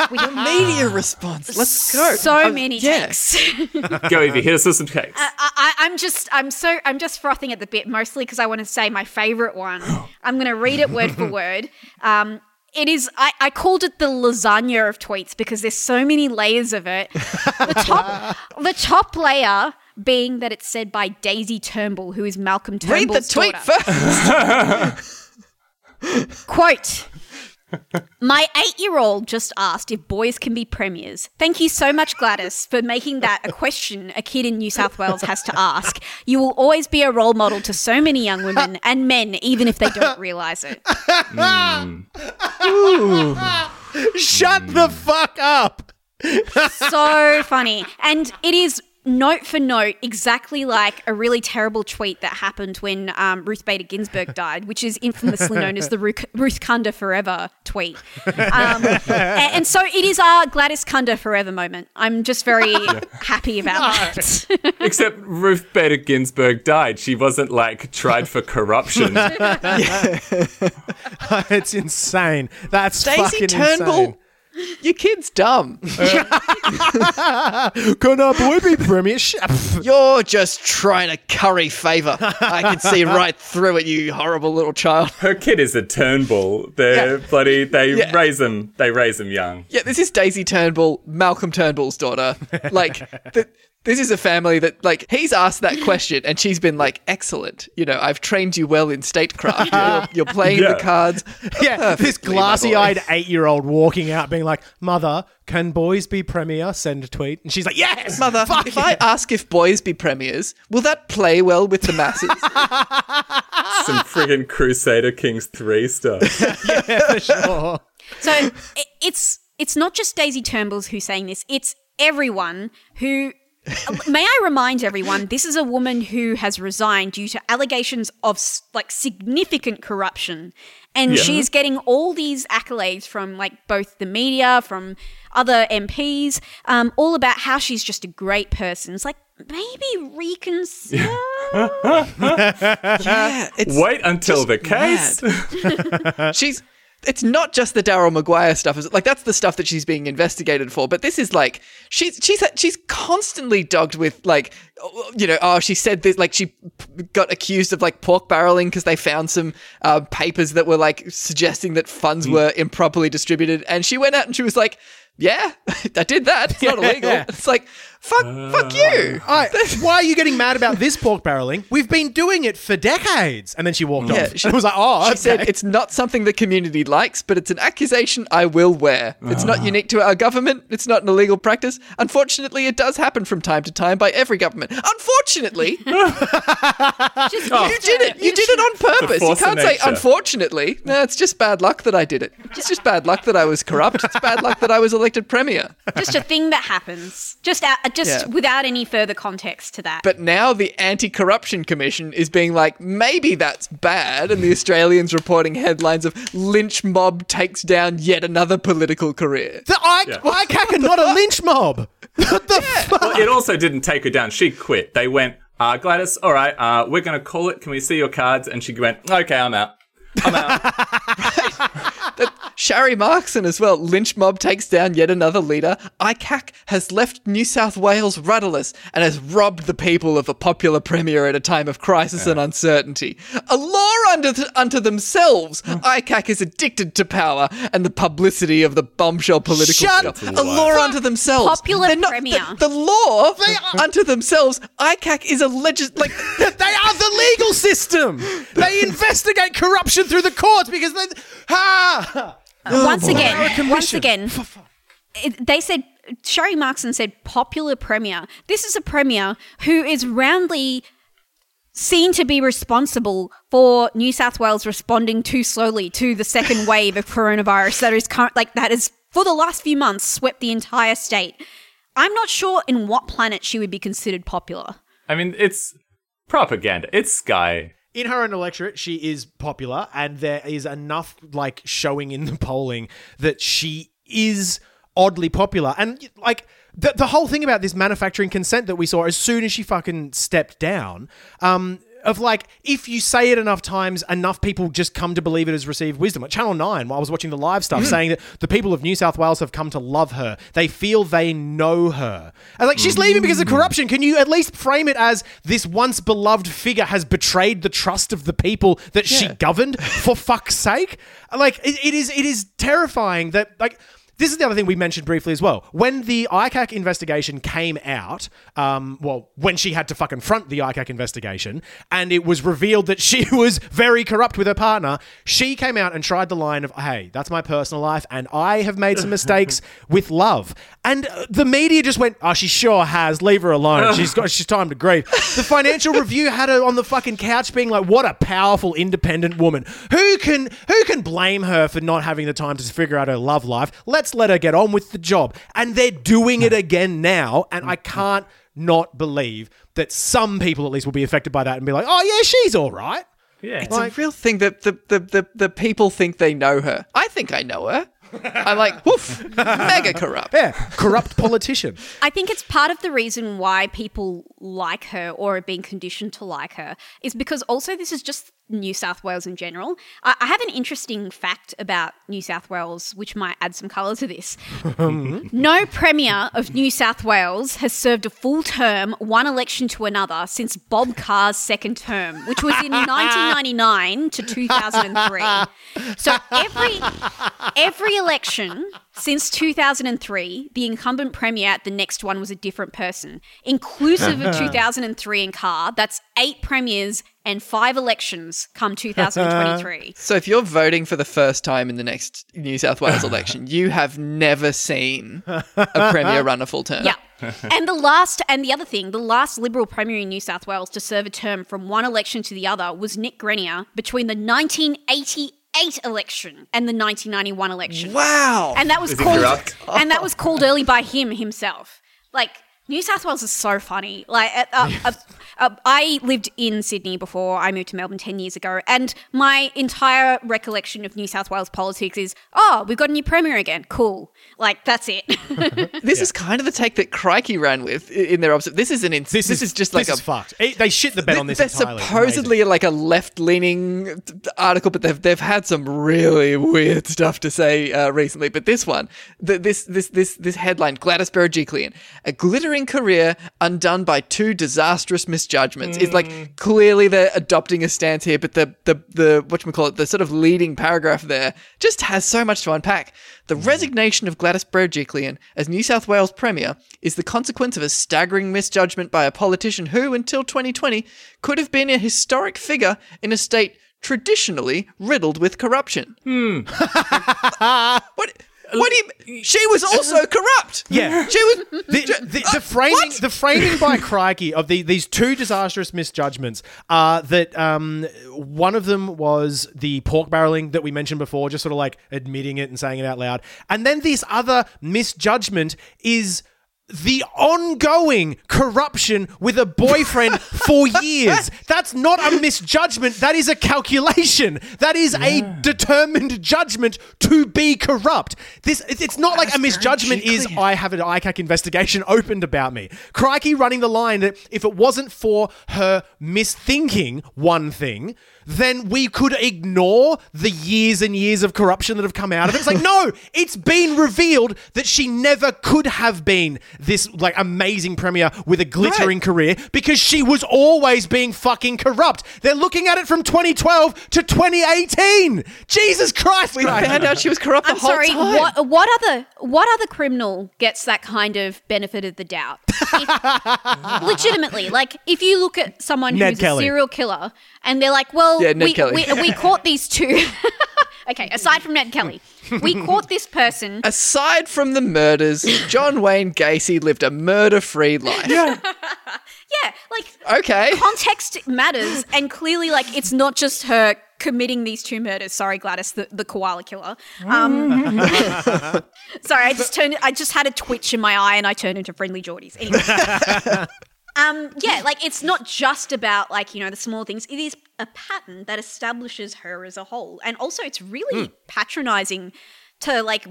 We Media response. Let's go. So Uh, many yeah. takes. Go Evie, hit us with some cakes. I, I, I'm just, I'm so, I'm just frothing at the bit, mostly because I want to say my favorite one. I'm going to read it word for word. Um, it is. I, I called it the lasagna of tweets because there's so many layers of it. The top, the top layer being that it's said by Daisy Turnbull, who is Malcolm Read the tweet daughter. first. Quote My eight year old just asked if boys can be premiers. Thank you so much, Gladys, for making that a question a kid in New South Wales has to ask. You will always be a role model to so many young women and men, even if they don't realise it. Shut the fuck up. So funny. And it is note for note exactly like a really terrible tweet that happened when um, Ruth Bader Ginsburg died, which is infamously known as the Ruth, Ruth Kunda Forever tweet. Um, and, and so it is our Gladys Kunda Forever moment. I'm just very happy about that. Except Ruth Bader Ginsburg died. She wasn't like tried for corruption. it's insane. That's Daisy fucking Turnbull. Your kid's dumb. insane. Uh, can a boy be premier? You're just trying to curry favor. I can see right through it, you horrible little child. Her kid is a Turnbull. They're Yeah. bloody. They Yeah. raise them. They raise them young. Yeah, this is Daisy Turnbull, Malcolm Turnbull's daughter. Like, th- this is a family that, like, he's asked that question and she's been like, excellent. You know, I've trained you well in statecraft. You're, you're playing Yeah. the cards. yeah, this perfectly, my boy." glassy-eyed eight-year-old walking out, being like, "Mother, can boys be premier?" Send a tweet, and she's like, "Yes, Mother, Fuck if I ask if boys be premiers, will that play well with the masses? Some friggin' Crusader Kings 3 stuff. yeah, for sure." So it's it's not just Daisy Turnbull's who's saying this; it's everyone who. May I remind everyone, this is a woman who has resigned due to allegations of like significant corruption, and Yeah. she's getting all these accolades from like both the media, from other MPs, um, all about how she's just a great person. It's like maybe reconsider. yeah, it's Wait until the case. she's it's not just the Daryl Maguire stuff. Is like that's the stuff that she's being investigated for. But this is like she's she's she's constantly dogged with like you know oh she said this like she p- got accused of like pork barreling because they found some uh, papers that were like suggesting that funds were improperly distributed, and she went out and she was like. Yeah, I did that. It's not illegal. Yeah. It's like, fuck, fuck uh. you. I, why are you getting mad about this pork barreling? We've been doing it for decades. And then she walked Yeah, off. she- and I was like, oh, She okay. said it's not something the community likes, but it's an accusation I will wear. It's not ah. unique to our government. It's not an illegal practice. Unfortunately, it does happen from time to time by every government. Unfortunately, you did it. You did it on purpose. You can't say unfortunately. No, it's just bad luck that I did it. It's just bad luck that I was corrupt. It's bad luck that I was elected premier. just a thing that happens, just out, just Yeah. without any further context to that. But now the Anti-Corruption Commission is being like, maybe that's bad, and the Australians reporting headlines of lynch mob takes down yet another political career. The I, Yeah. ICAC are not a lynch mob. What the fuck? Well, it also didn't take her down. She quit. They went, uh, Gladys, all right, uh, we're going to call it. Can we see your cards? And she went, okay, I'm out. I'm out. Sharri Markson as well. Lynch mob takes down yet another leader. ICAC has left New South Wales rudderless and has robbed the people of a popular premier at a time of crisis and uncertainty. A law unto, unto themselves. ICAC is addicted to power and the publicity of the bombshell political. Shut a law unto themselves. Popular They're not- premier. The, the law unto themselves. ICAC is a legis like. They are the legal system. They investigate corruption through the courts because they ha. Once boy. again, once again, it, they said Sharri Markson said popular premier. This is a premier who is roundly seen to be responsible for New South Wales responding too slowly to the second wave of coronavirus that is current, like that is for the last few months swept the entire state. I'm not sure in what planet she would be considered popular. I mean, it's propaganda. It's Sky. In her own electorate, she is popular, and there is enough like showing in the polling that she is oddly popular. And like the the whole thing about this manufacturing consent that we saw as soon as she fucking stepped down, um. Of like, if you say it enough times, enough people just come to believe it as received wisdom. At Channel 9, while I was watching the live stuff, hmm. saying that the people of New South Wales have come to love her. They feel they know her. And like, she's leaving because of corruption. Can you at least frame it as this once beloved figure has betrayed the trust of the people that she governed? For fuck's sake! Like, it, it is, it is terrifying that like. This is the other thing we mentioned briefly as well. When the ICAC investigation came out, um, well, when she had to fucking front the ICAC investigation, and it was revealed that she was very corrupt with her partner, she came out and tried the line of, hey, that's my personal life, and I have made some mistakes with love. And uh, the media just went, oh, she sure has. Leave her alone. She's got, she's time to grieve. The Financial Review had her on the fucking couch being like, what a powerful, independent woman. Who can, who can blame her for not having the time to figure out her love life? Let's let her get on with the job. And they're doing it again now. And mm. I can't not believe that some people at least will be affected by that and be like, oh, yeah, she's all right. Yeah. It's a real thing that the, the, the, the people think they know her. I think I know her. I'm like, woof, mega corrupt. Yeah, corrupt politician. I think it's part of the reason why people like her or are being conditioned to like her is because also this is just New South Wales in general. I, I have an interesting fact about New South Wales, which might add some colour to this. no Premier of New South Wales has served a full term, one election to another, since Bob Carr's second term, which was in 1999 to 2003. So every every election since 2003, the incumbent premier at the next one was a different person, inclusive of 2003 and Carr. That's eight premiers and five elections come 2023. So if you're voting for the first time in the next New South Wales election, you have never seen a premier run a full term. Yeah. and the last, and the other thing, the last Liberal Premier in New South Wales to serve a term from one election to the other was Nick Greiner between the 1988 election and the 1991 election. Wow. And that was Is called, corrupt? and that was called early by him himself. Like New South Wales is so funny. Like uh, uh, uh, uh, I lived in Sydney before I moved to Melbourne ten years ago, and my entire recollection of New South Wales politics is, oh, we've got a new premier again. Cool. Like that's it. this is kind of the take that Crikey ran with in their obs. This is an ins- this, is, just like this a fucked. It- they shit the bed on this. They're entirely. It's supposedly like a left-leaning t- t- article, but they've they've had some really weird stuff to say uh, recently. But this one, the, this this this this headline: Gladys Berejiklian, a glittering career undone by two disastrous misjudgments. Is like mm. clearly they're adopting a stance here, but the the the what call it the sort of leading paragraph there just has so much to unpack. The mm. resignation of Gladys Berejiklian as New South Wales Premier is the consequence of a staggering misjudgment by a politician who, until 2020, could have been a historic figure in a state traditionally riddled with corruption. Hmm. what? What do you? She was also corrupt. Yeah. she was. the, the, the framing the framing by Crikey of the, these two disastrous misjudgments are that um, one of them was the pork barreling that we mentioned before, just sort of like admitting it and saying it out loud, and then this other misjudgment is the ongoing corruption with a boyfriend for years. That's not a misjudgment. That is a calculation. That is a determined judgment to be corrupt. This it's it's not like a misjudgment is I have an ICAC investigation opened about me. Crikey running the line that if it wasn't for her misthinking one thing, then we could ignore the years and years of corruption that have come out of it. It's like, no, it's been revealed that she never could have been this like amazing premier with a glittering career because she was always being fucking corrupt. They're looking at it from 2012 to 2018. Jesus Christ, We Craig. found out she was corrupt the I'm whole sorry. time. What what other what other criminal gets that kind of benefit of the doubt? If- legitimately, like if you look at someone Ned who's Kelly. a serial killer and they're like, "Well, Yeah, Ned we, Kelly. we we caught these two. okay, aside from Ned Kelly, we caught this person. Aside from the murders, John Wayne Gacy lived a murder-free life. Yeah, like Okay. context matters, and clearly, like it's not just her committing these two murders. Sorry, Gladys, the, the koala killer. Um, sorry, I just turned. I just had a twitch in my eye, and I turned into friendly Geordies. Anyway. Um, yeah, like it's not just about like you know the small things. It is a pattern that establishes her as a whole, and also it's really hmm. patronizing to like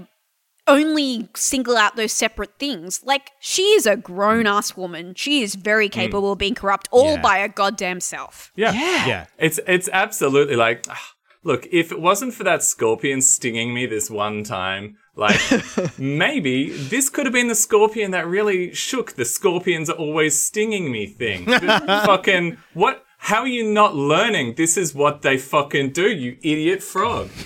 only single out those separate things. Like she is a grown hmm. ass woman. She is very hmm. capable of being corrupt all Yeah. by her goddamn self. Yeah. Yeah. It's it's absolutely like look, if it wasn't for that scorpion stinging me this one time, like maybe this could have been the scorpion that really shook the scorpions are always stinging me thing. Fucking what how are you not learning? This is what they fucking do, you idiot frog.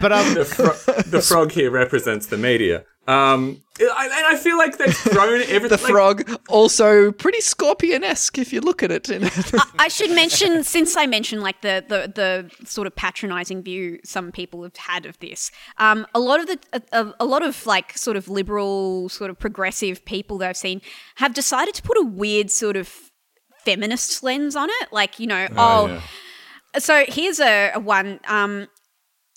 But um, The, fro- the frog here represents the media. Um, I, and I feel like they've thrown everything. The frog, also pretty scorpion-esque if you look at it. I should mention, since I mentioned like the the, the sort of patronizing view some people have had of this, um, a lot of the a, a, a lot of like sort of liberal, sort of progressive people that I've seen have decided to put a weird sort of feminist lens on it. Like you know, oh, yeah. so here's a, a one. Um,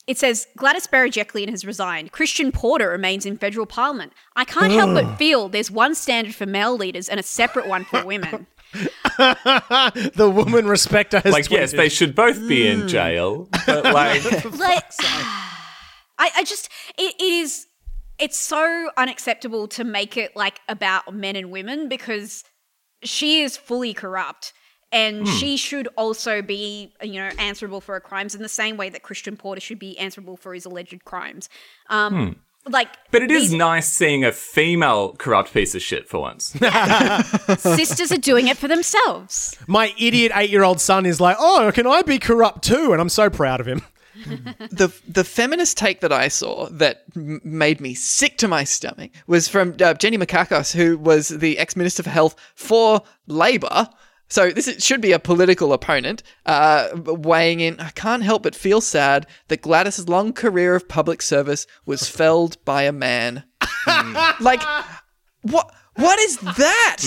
it says Gladys Berejiklian has resigned. Christian Porter remains in federal parliament. I can't help but feel there's one standard for male leaders and a separate one for women. the woman respecter has like yes, they should both be in mm. jail, but like like I, I just it, it is it's so unacceptable to make it like about men and women because she is fully corrupt and Hmm. she should also be you know answerable for her crimes in the same way that christian porter should be answerable for his alleged crimes um like Hmm. But it is these nice seeing a female corrupt piece of shit for once. sisters are doing it for themselves My idiot eight-year-old son is like, "Oh, can I be corrupt too?" And I'm so proud of him. the the feminist take that I saw that m- made me sick to my stomach was from uh, Jenny Mikakos, who was the ex minister for health for Labor. So this is, should be a political opponent uh, weighing in. I can't help but feel sad that Gladys's long career of public service was felled by a man. like what? What is that?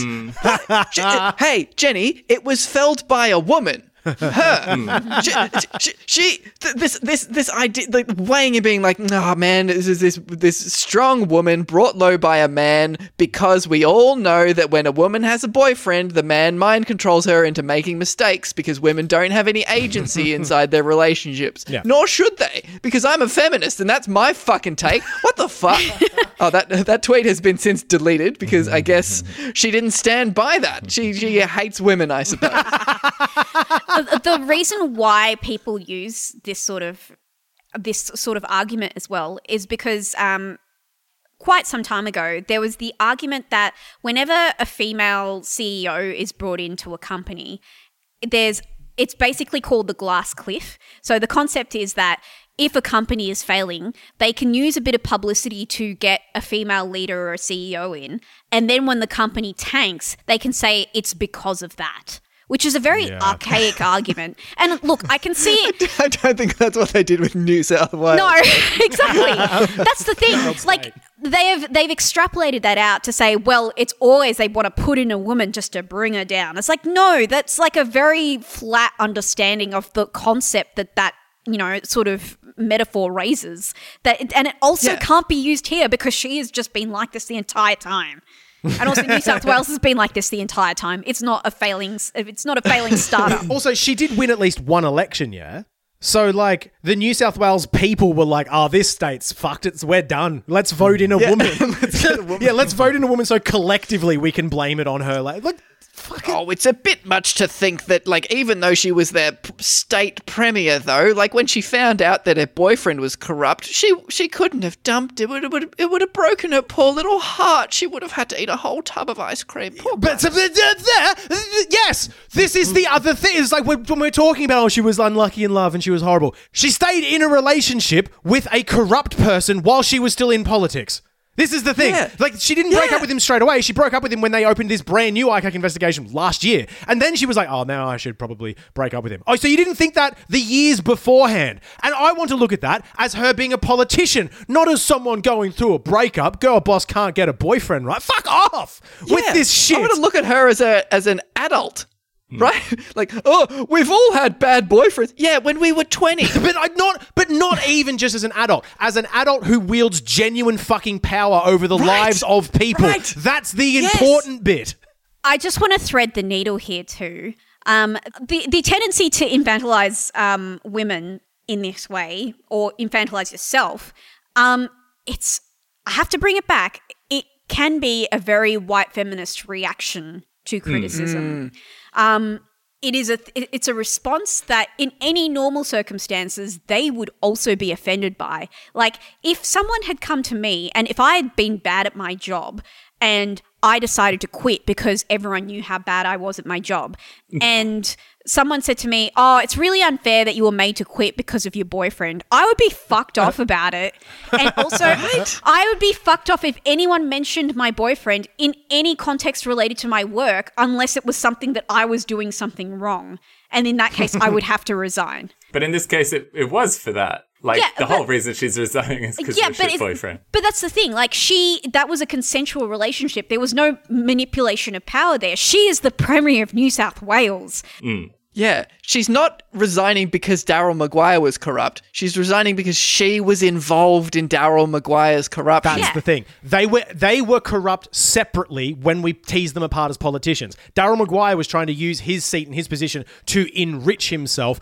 Je- hey, Jenny, it was felled by a woman. Her. Hmm. she, she, she th- this this this idea like weighing and being like, oh man, this is this this strong woman brought low by a man because we all know that when a woman has a boyfriend, the man mind controls her into making mistakes because women don't have any agency inside their relationships. Yeah. Nor should they, because I'm a feminist and that's my fucking take. What the fuck? oh, that that tweet has been since deleted because I guess she didn't stand by that. She she hates women, I suppose. The, reason why people use this sort of this sort of argument as well is because um, quite some time ago there was the argument that whenever a female CEO is brought into a company, there's it's basically called the glass cliff. So the concept is that if a company is failing, they can use a bit of publicity to get a female leader or a CEO in, and then when the company tanks, they can say it's because of that. Which is a very archaic argument. And look, I can see it I don't think that's what they did with New South Wales. no, exactly. That's the thing. Like they have they've extrapolated that out to say, well, it's always they want to put in a woman just to bring her down. It's like no, that's like a very flat understanding of the concept that that you know sort of metaphor raises. That and it also Yeah. can't be used here because she has just been like this the entire time. And also, New South Wales has been like this the entire time. It's not a failing. It's not a failing startup. Also, she did win at least one election, yeah? So, like, the New South Wales people were like, oh, this state's fucked. It's, we're done. Let's vote in a woman. yeah, let's vote in a woman so collectively we can blame it on her. Like, look, Oh, it's a bit much to think that, like, even though she was their p- state premier, though, like when she found out that her boyfriend was corrupt, she she couldn't have dumped it. It would it would have broken her poor little heart. She would have had to eat a whole tub of ice cream. Poor But so, th- th- th- yes, this is the other thing. It's like when, when we're talking about, oh, she was unlucky in love and she was horrible. She stayed in a relationship with a corrupt person while she was still in politics. This is the thing. Yeah. Like, she didn't break Yeah. up with him straight away. She broke up with him when they opened this brand new ICAC investigation last year. And then she was like, oh, now I should probably break up with him. Oh, so you didn't think that the years beforehand. And I want to look at that as her being a politician, not as someone going through a breakup. Girl boss can't get a boyfriend, right? Fuck off with Yeah. this shit. I want to look at her as a as an adult, Hmm. right? Like, oh, we've all had bad boyfriends. Yeah, when we were twenty. but I not but not even just as an adult as an adult who wields genuine fucking power over the Right. lives of people Right. that's the Yes. important bit I just want to thread the needle here too. Um, the the tendency to infantilize um, women in this way or infantilize yourself. Um, it's I have to bring it back. It can be a very white feminist reaction to criticism. Um, it is a it- it's a response that in any normal circumstances they would also be offended by. Like if someone had come to me and if I had been bad at my job and I decided to quit because everyone knew how bad I was at my job and someone said to me, "Oh, it's really unfair that you were made to quit because of your boyfriend." I would be fucked off about it. And also I would be fucked off if anyone mentioned my boyfriend in any context related to my work unless it was something that I was doing something wrong. And in that case, I would have to resign. But in this case, it, it was for that. Like, Yeah, the but- whole reason she's resigning is because yeah, of a but shit it- boyfriend. but that's the thing. Like she, that was a consensual relationship. There was no manipulation of power there. She is the premier of New South Wales. Mm. Yeah, she's not resigning because Daryl Maguire was corrupt. She's resigning because she was involved in Daryl Maguire's corruption. that's Yeah. the thing they were they were corrupt separately when we teased them apart as politicians daryl maguire was trying to use his seat and his position to enrich himself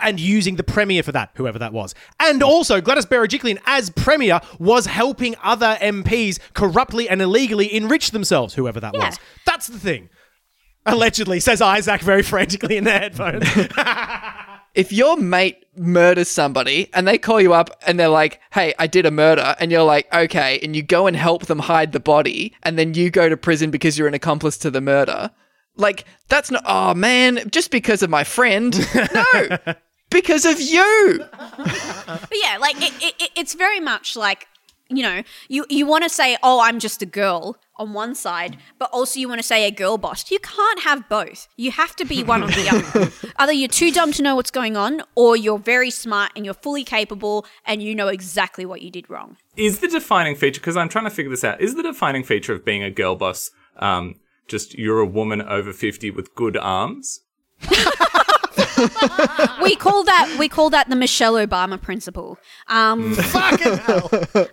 and using the premier for that, whoever that was. And also, Gladys Berejiklian, as premier, was helping other MPs corruptly and illegally enrich themselves, whoever that Yeah. was. That's the thing. Allegedly, says Isaac very frantically in the headphones. If your mate murders somebody and they call you up and they're like, hey, I did a murder, and you're like, okay, and you go and help them hide the body, and then you go to prison because you're an accomplice to the murder, like, that's not, oh man, just because of my friend. No, because of you. But yeah, like it, it, it- it's very much like you know you you want to say oh I'm just a girl on one side, but also you want to say a girl boss. You can't have both. You have to be one or the other. Either you're too dumb to know what's going on, or you're very smart and you're fully capable and you know exactly what you did wrong. Is the defining feature, because I'm trying to figure this out, is the defining feature of being a girl boss um, just you're a woman over 50 with good arms? we call that we call that the Michelle Obama principle. Um, Fucking hell.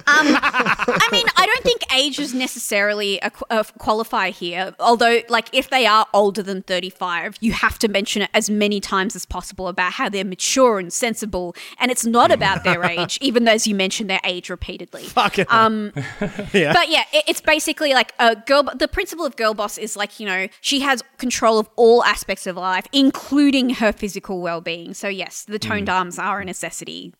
I mean, I don't think age is necessarily a, a qualifier here. Although, like, if they are older than 35, you have to mention it as many times as possible about how they're mature and sensible. And it's not about their age, even though as you mention their age repeatedly. Fucking. Um, yeah. but yeah, it, it's basically like a girl. The principle of girl boss is like you know she has control of all aspects of life, including her physical well being. So yes, the toned mm. arms are a necessity.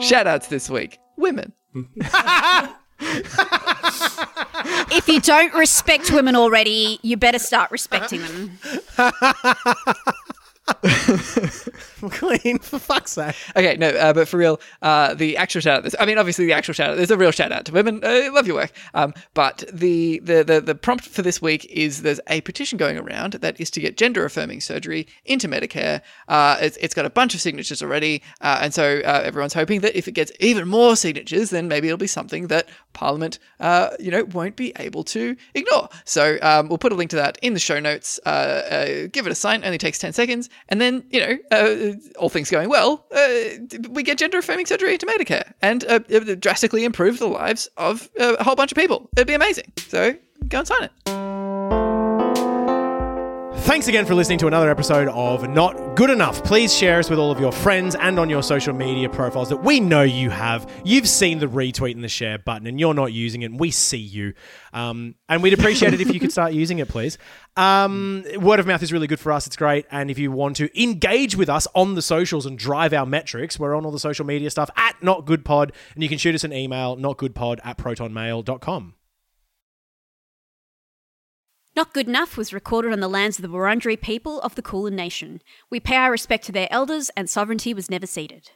Shout outs this week women. If you don't respect women already, you better start respecting them. clean, for fuck's sake. Okay, no, uh, but for real, uh, the actual shout out. This, I mean, obviously, the actual shout out. There's a real shout out to women. I love your work. Um, but the, the the the prompt for this week is there's a petition going around that is to get gender affirming surgery into Medicare. Uh, it's, it's got a bunch of signatures already, uh, and so uh, everyone's hoping that if it gets even more signatures, then maybe it'll be something that Parliament, uh, you know, won't be able to ignore. So um, we'll put a link to that in the show notes. Uh, uh, give it a sign. Only takes ten seconds, and then you know, uh, all things going well, uh, we get gender affirming surgery into Medicare and uh, drastically improve the lives of uh, a whole bunch of people. It'd be amazing. So go and sign it. Thanks again for listening to another episode of Not Good Enough. Please share us with all of your friends and on your social media profiles that we know you have. You've seen the retweet and the share button and you're not using it, and we see you. Um, and we'd appreciate it if you could start using it, please. Um, word of mouth is really good for us. It's great. And if you want to engage with us on the socials and drive our metrics, we're on all the social media stuff at Not Good Pod, and you can shoot us an email, notgoodpod at protonmail.com. Not Good Enough was recorded on the lands of the Wurundjeri people of the Kulin Nation. We pay our respect to their elders, and sovereignty was never ceded.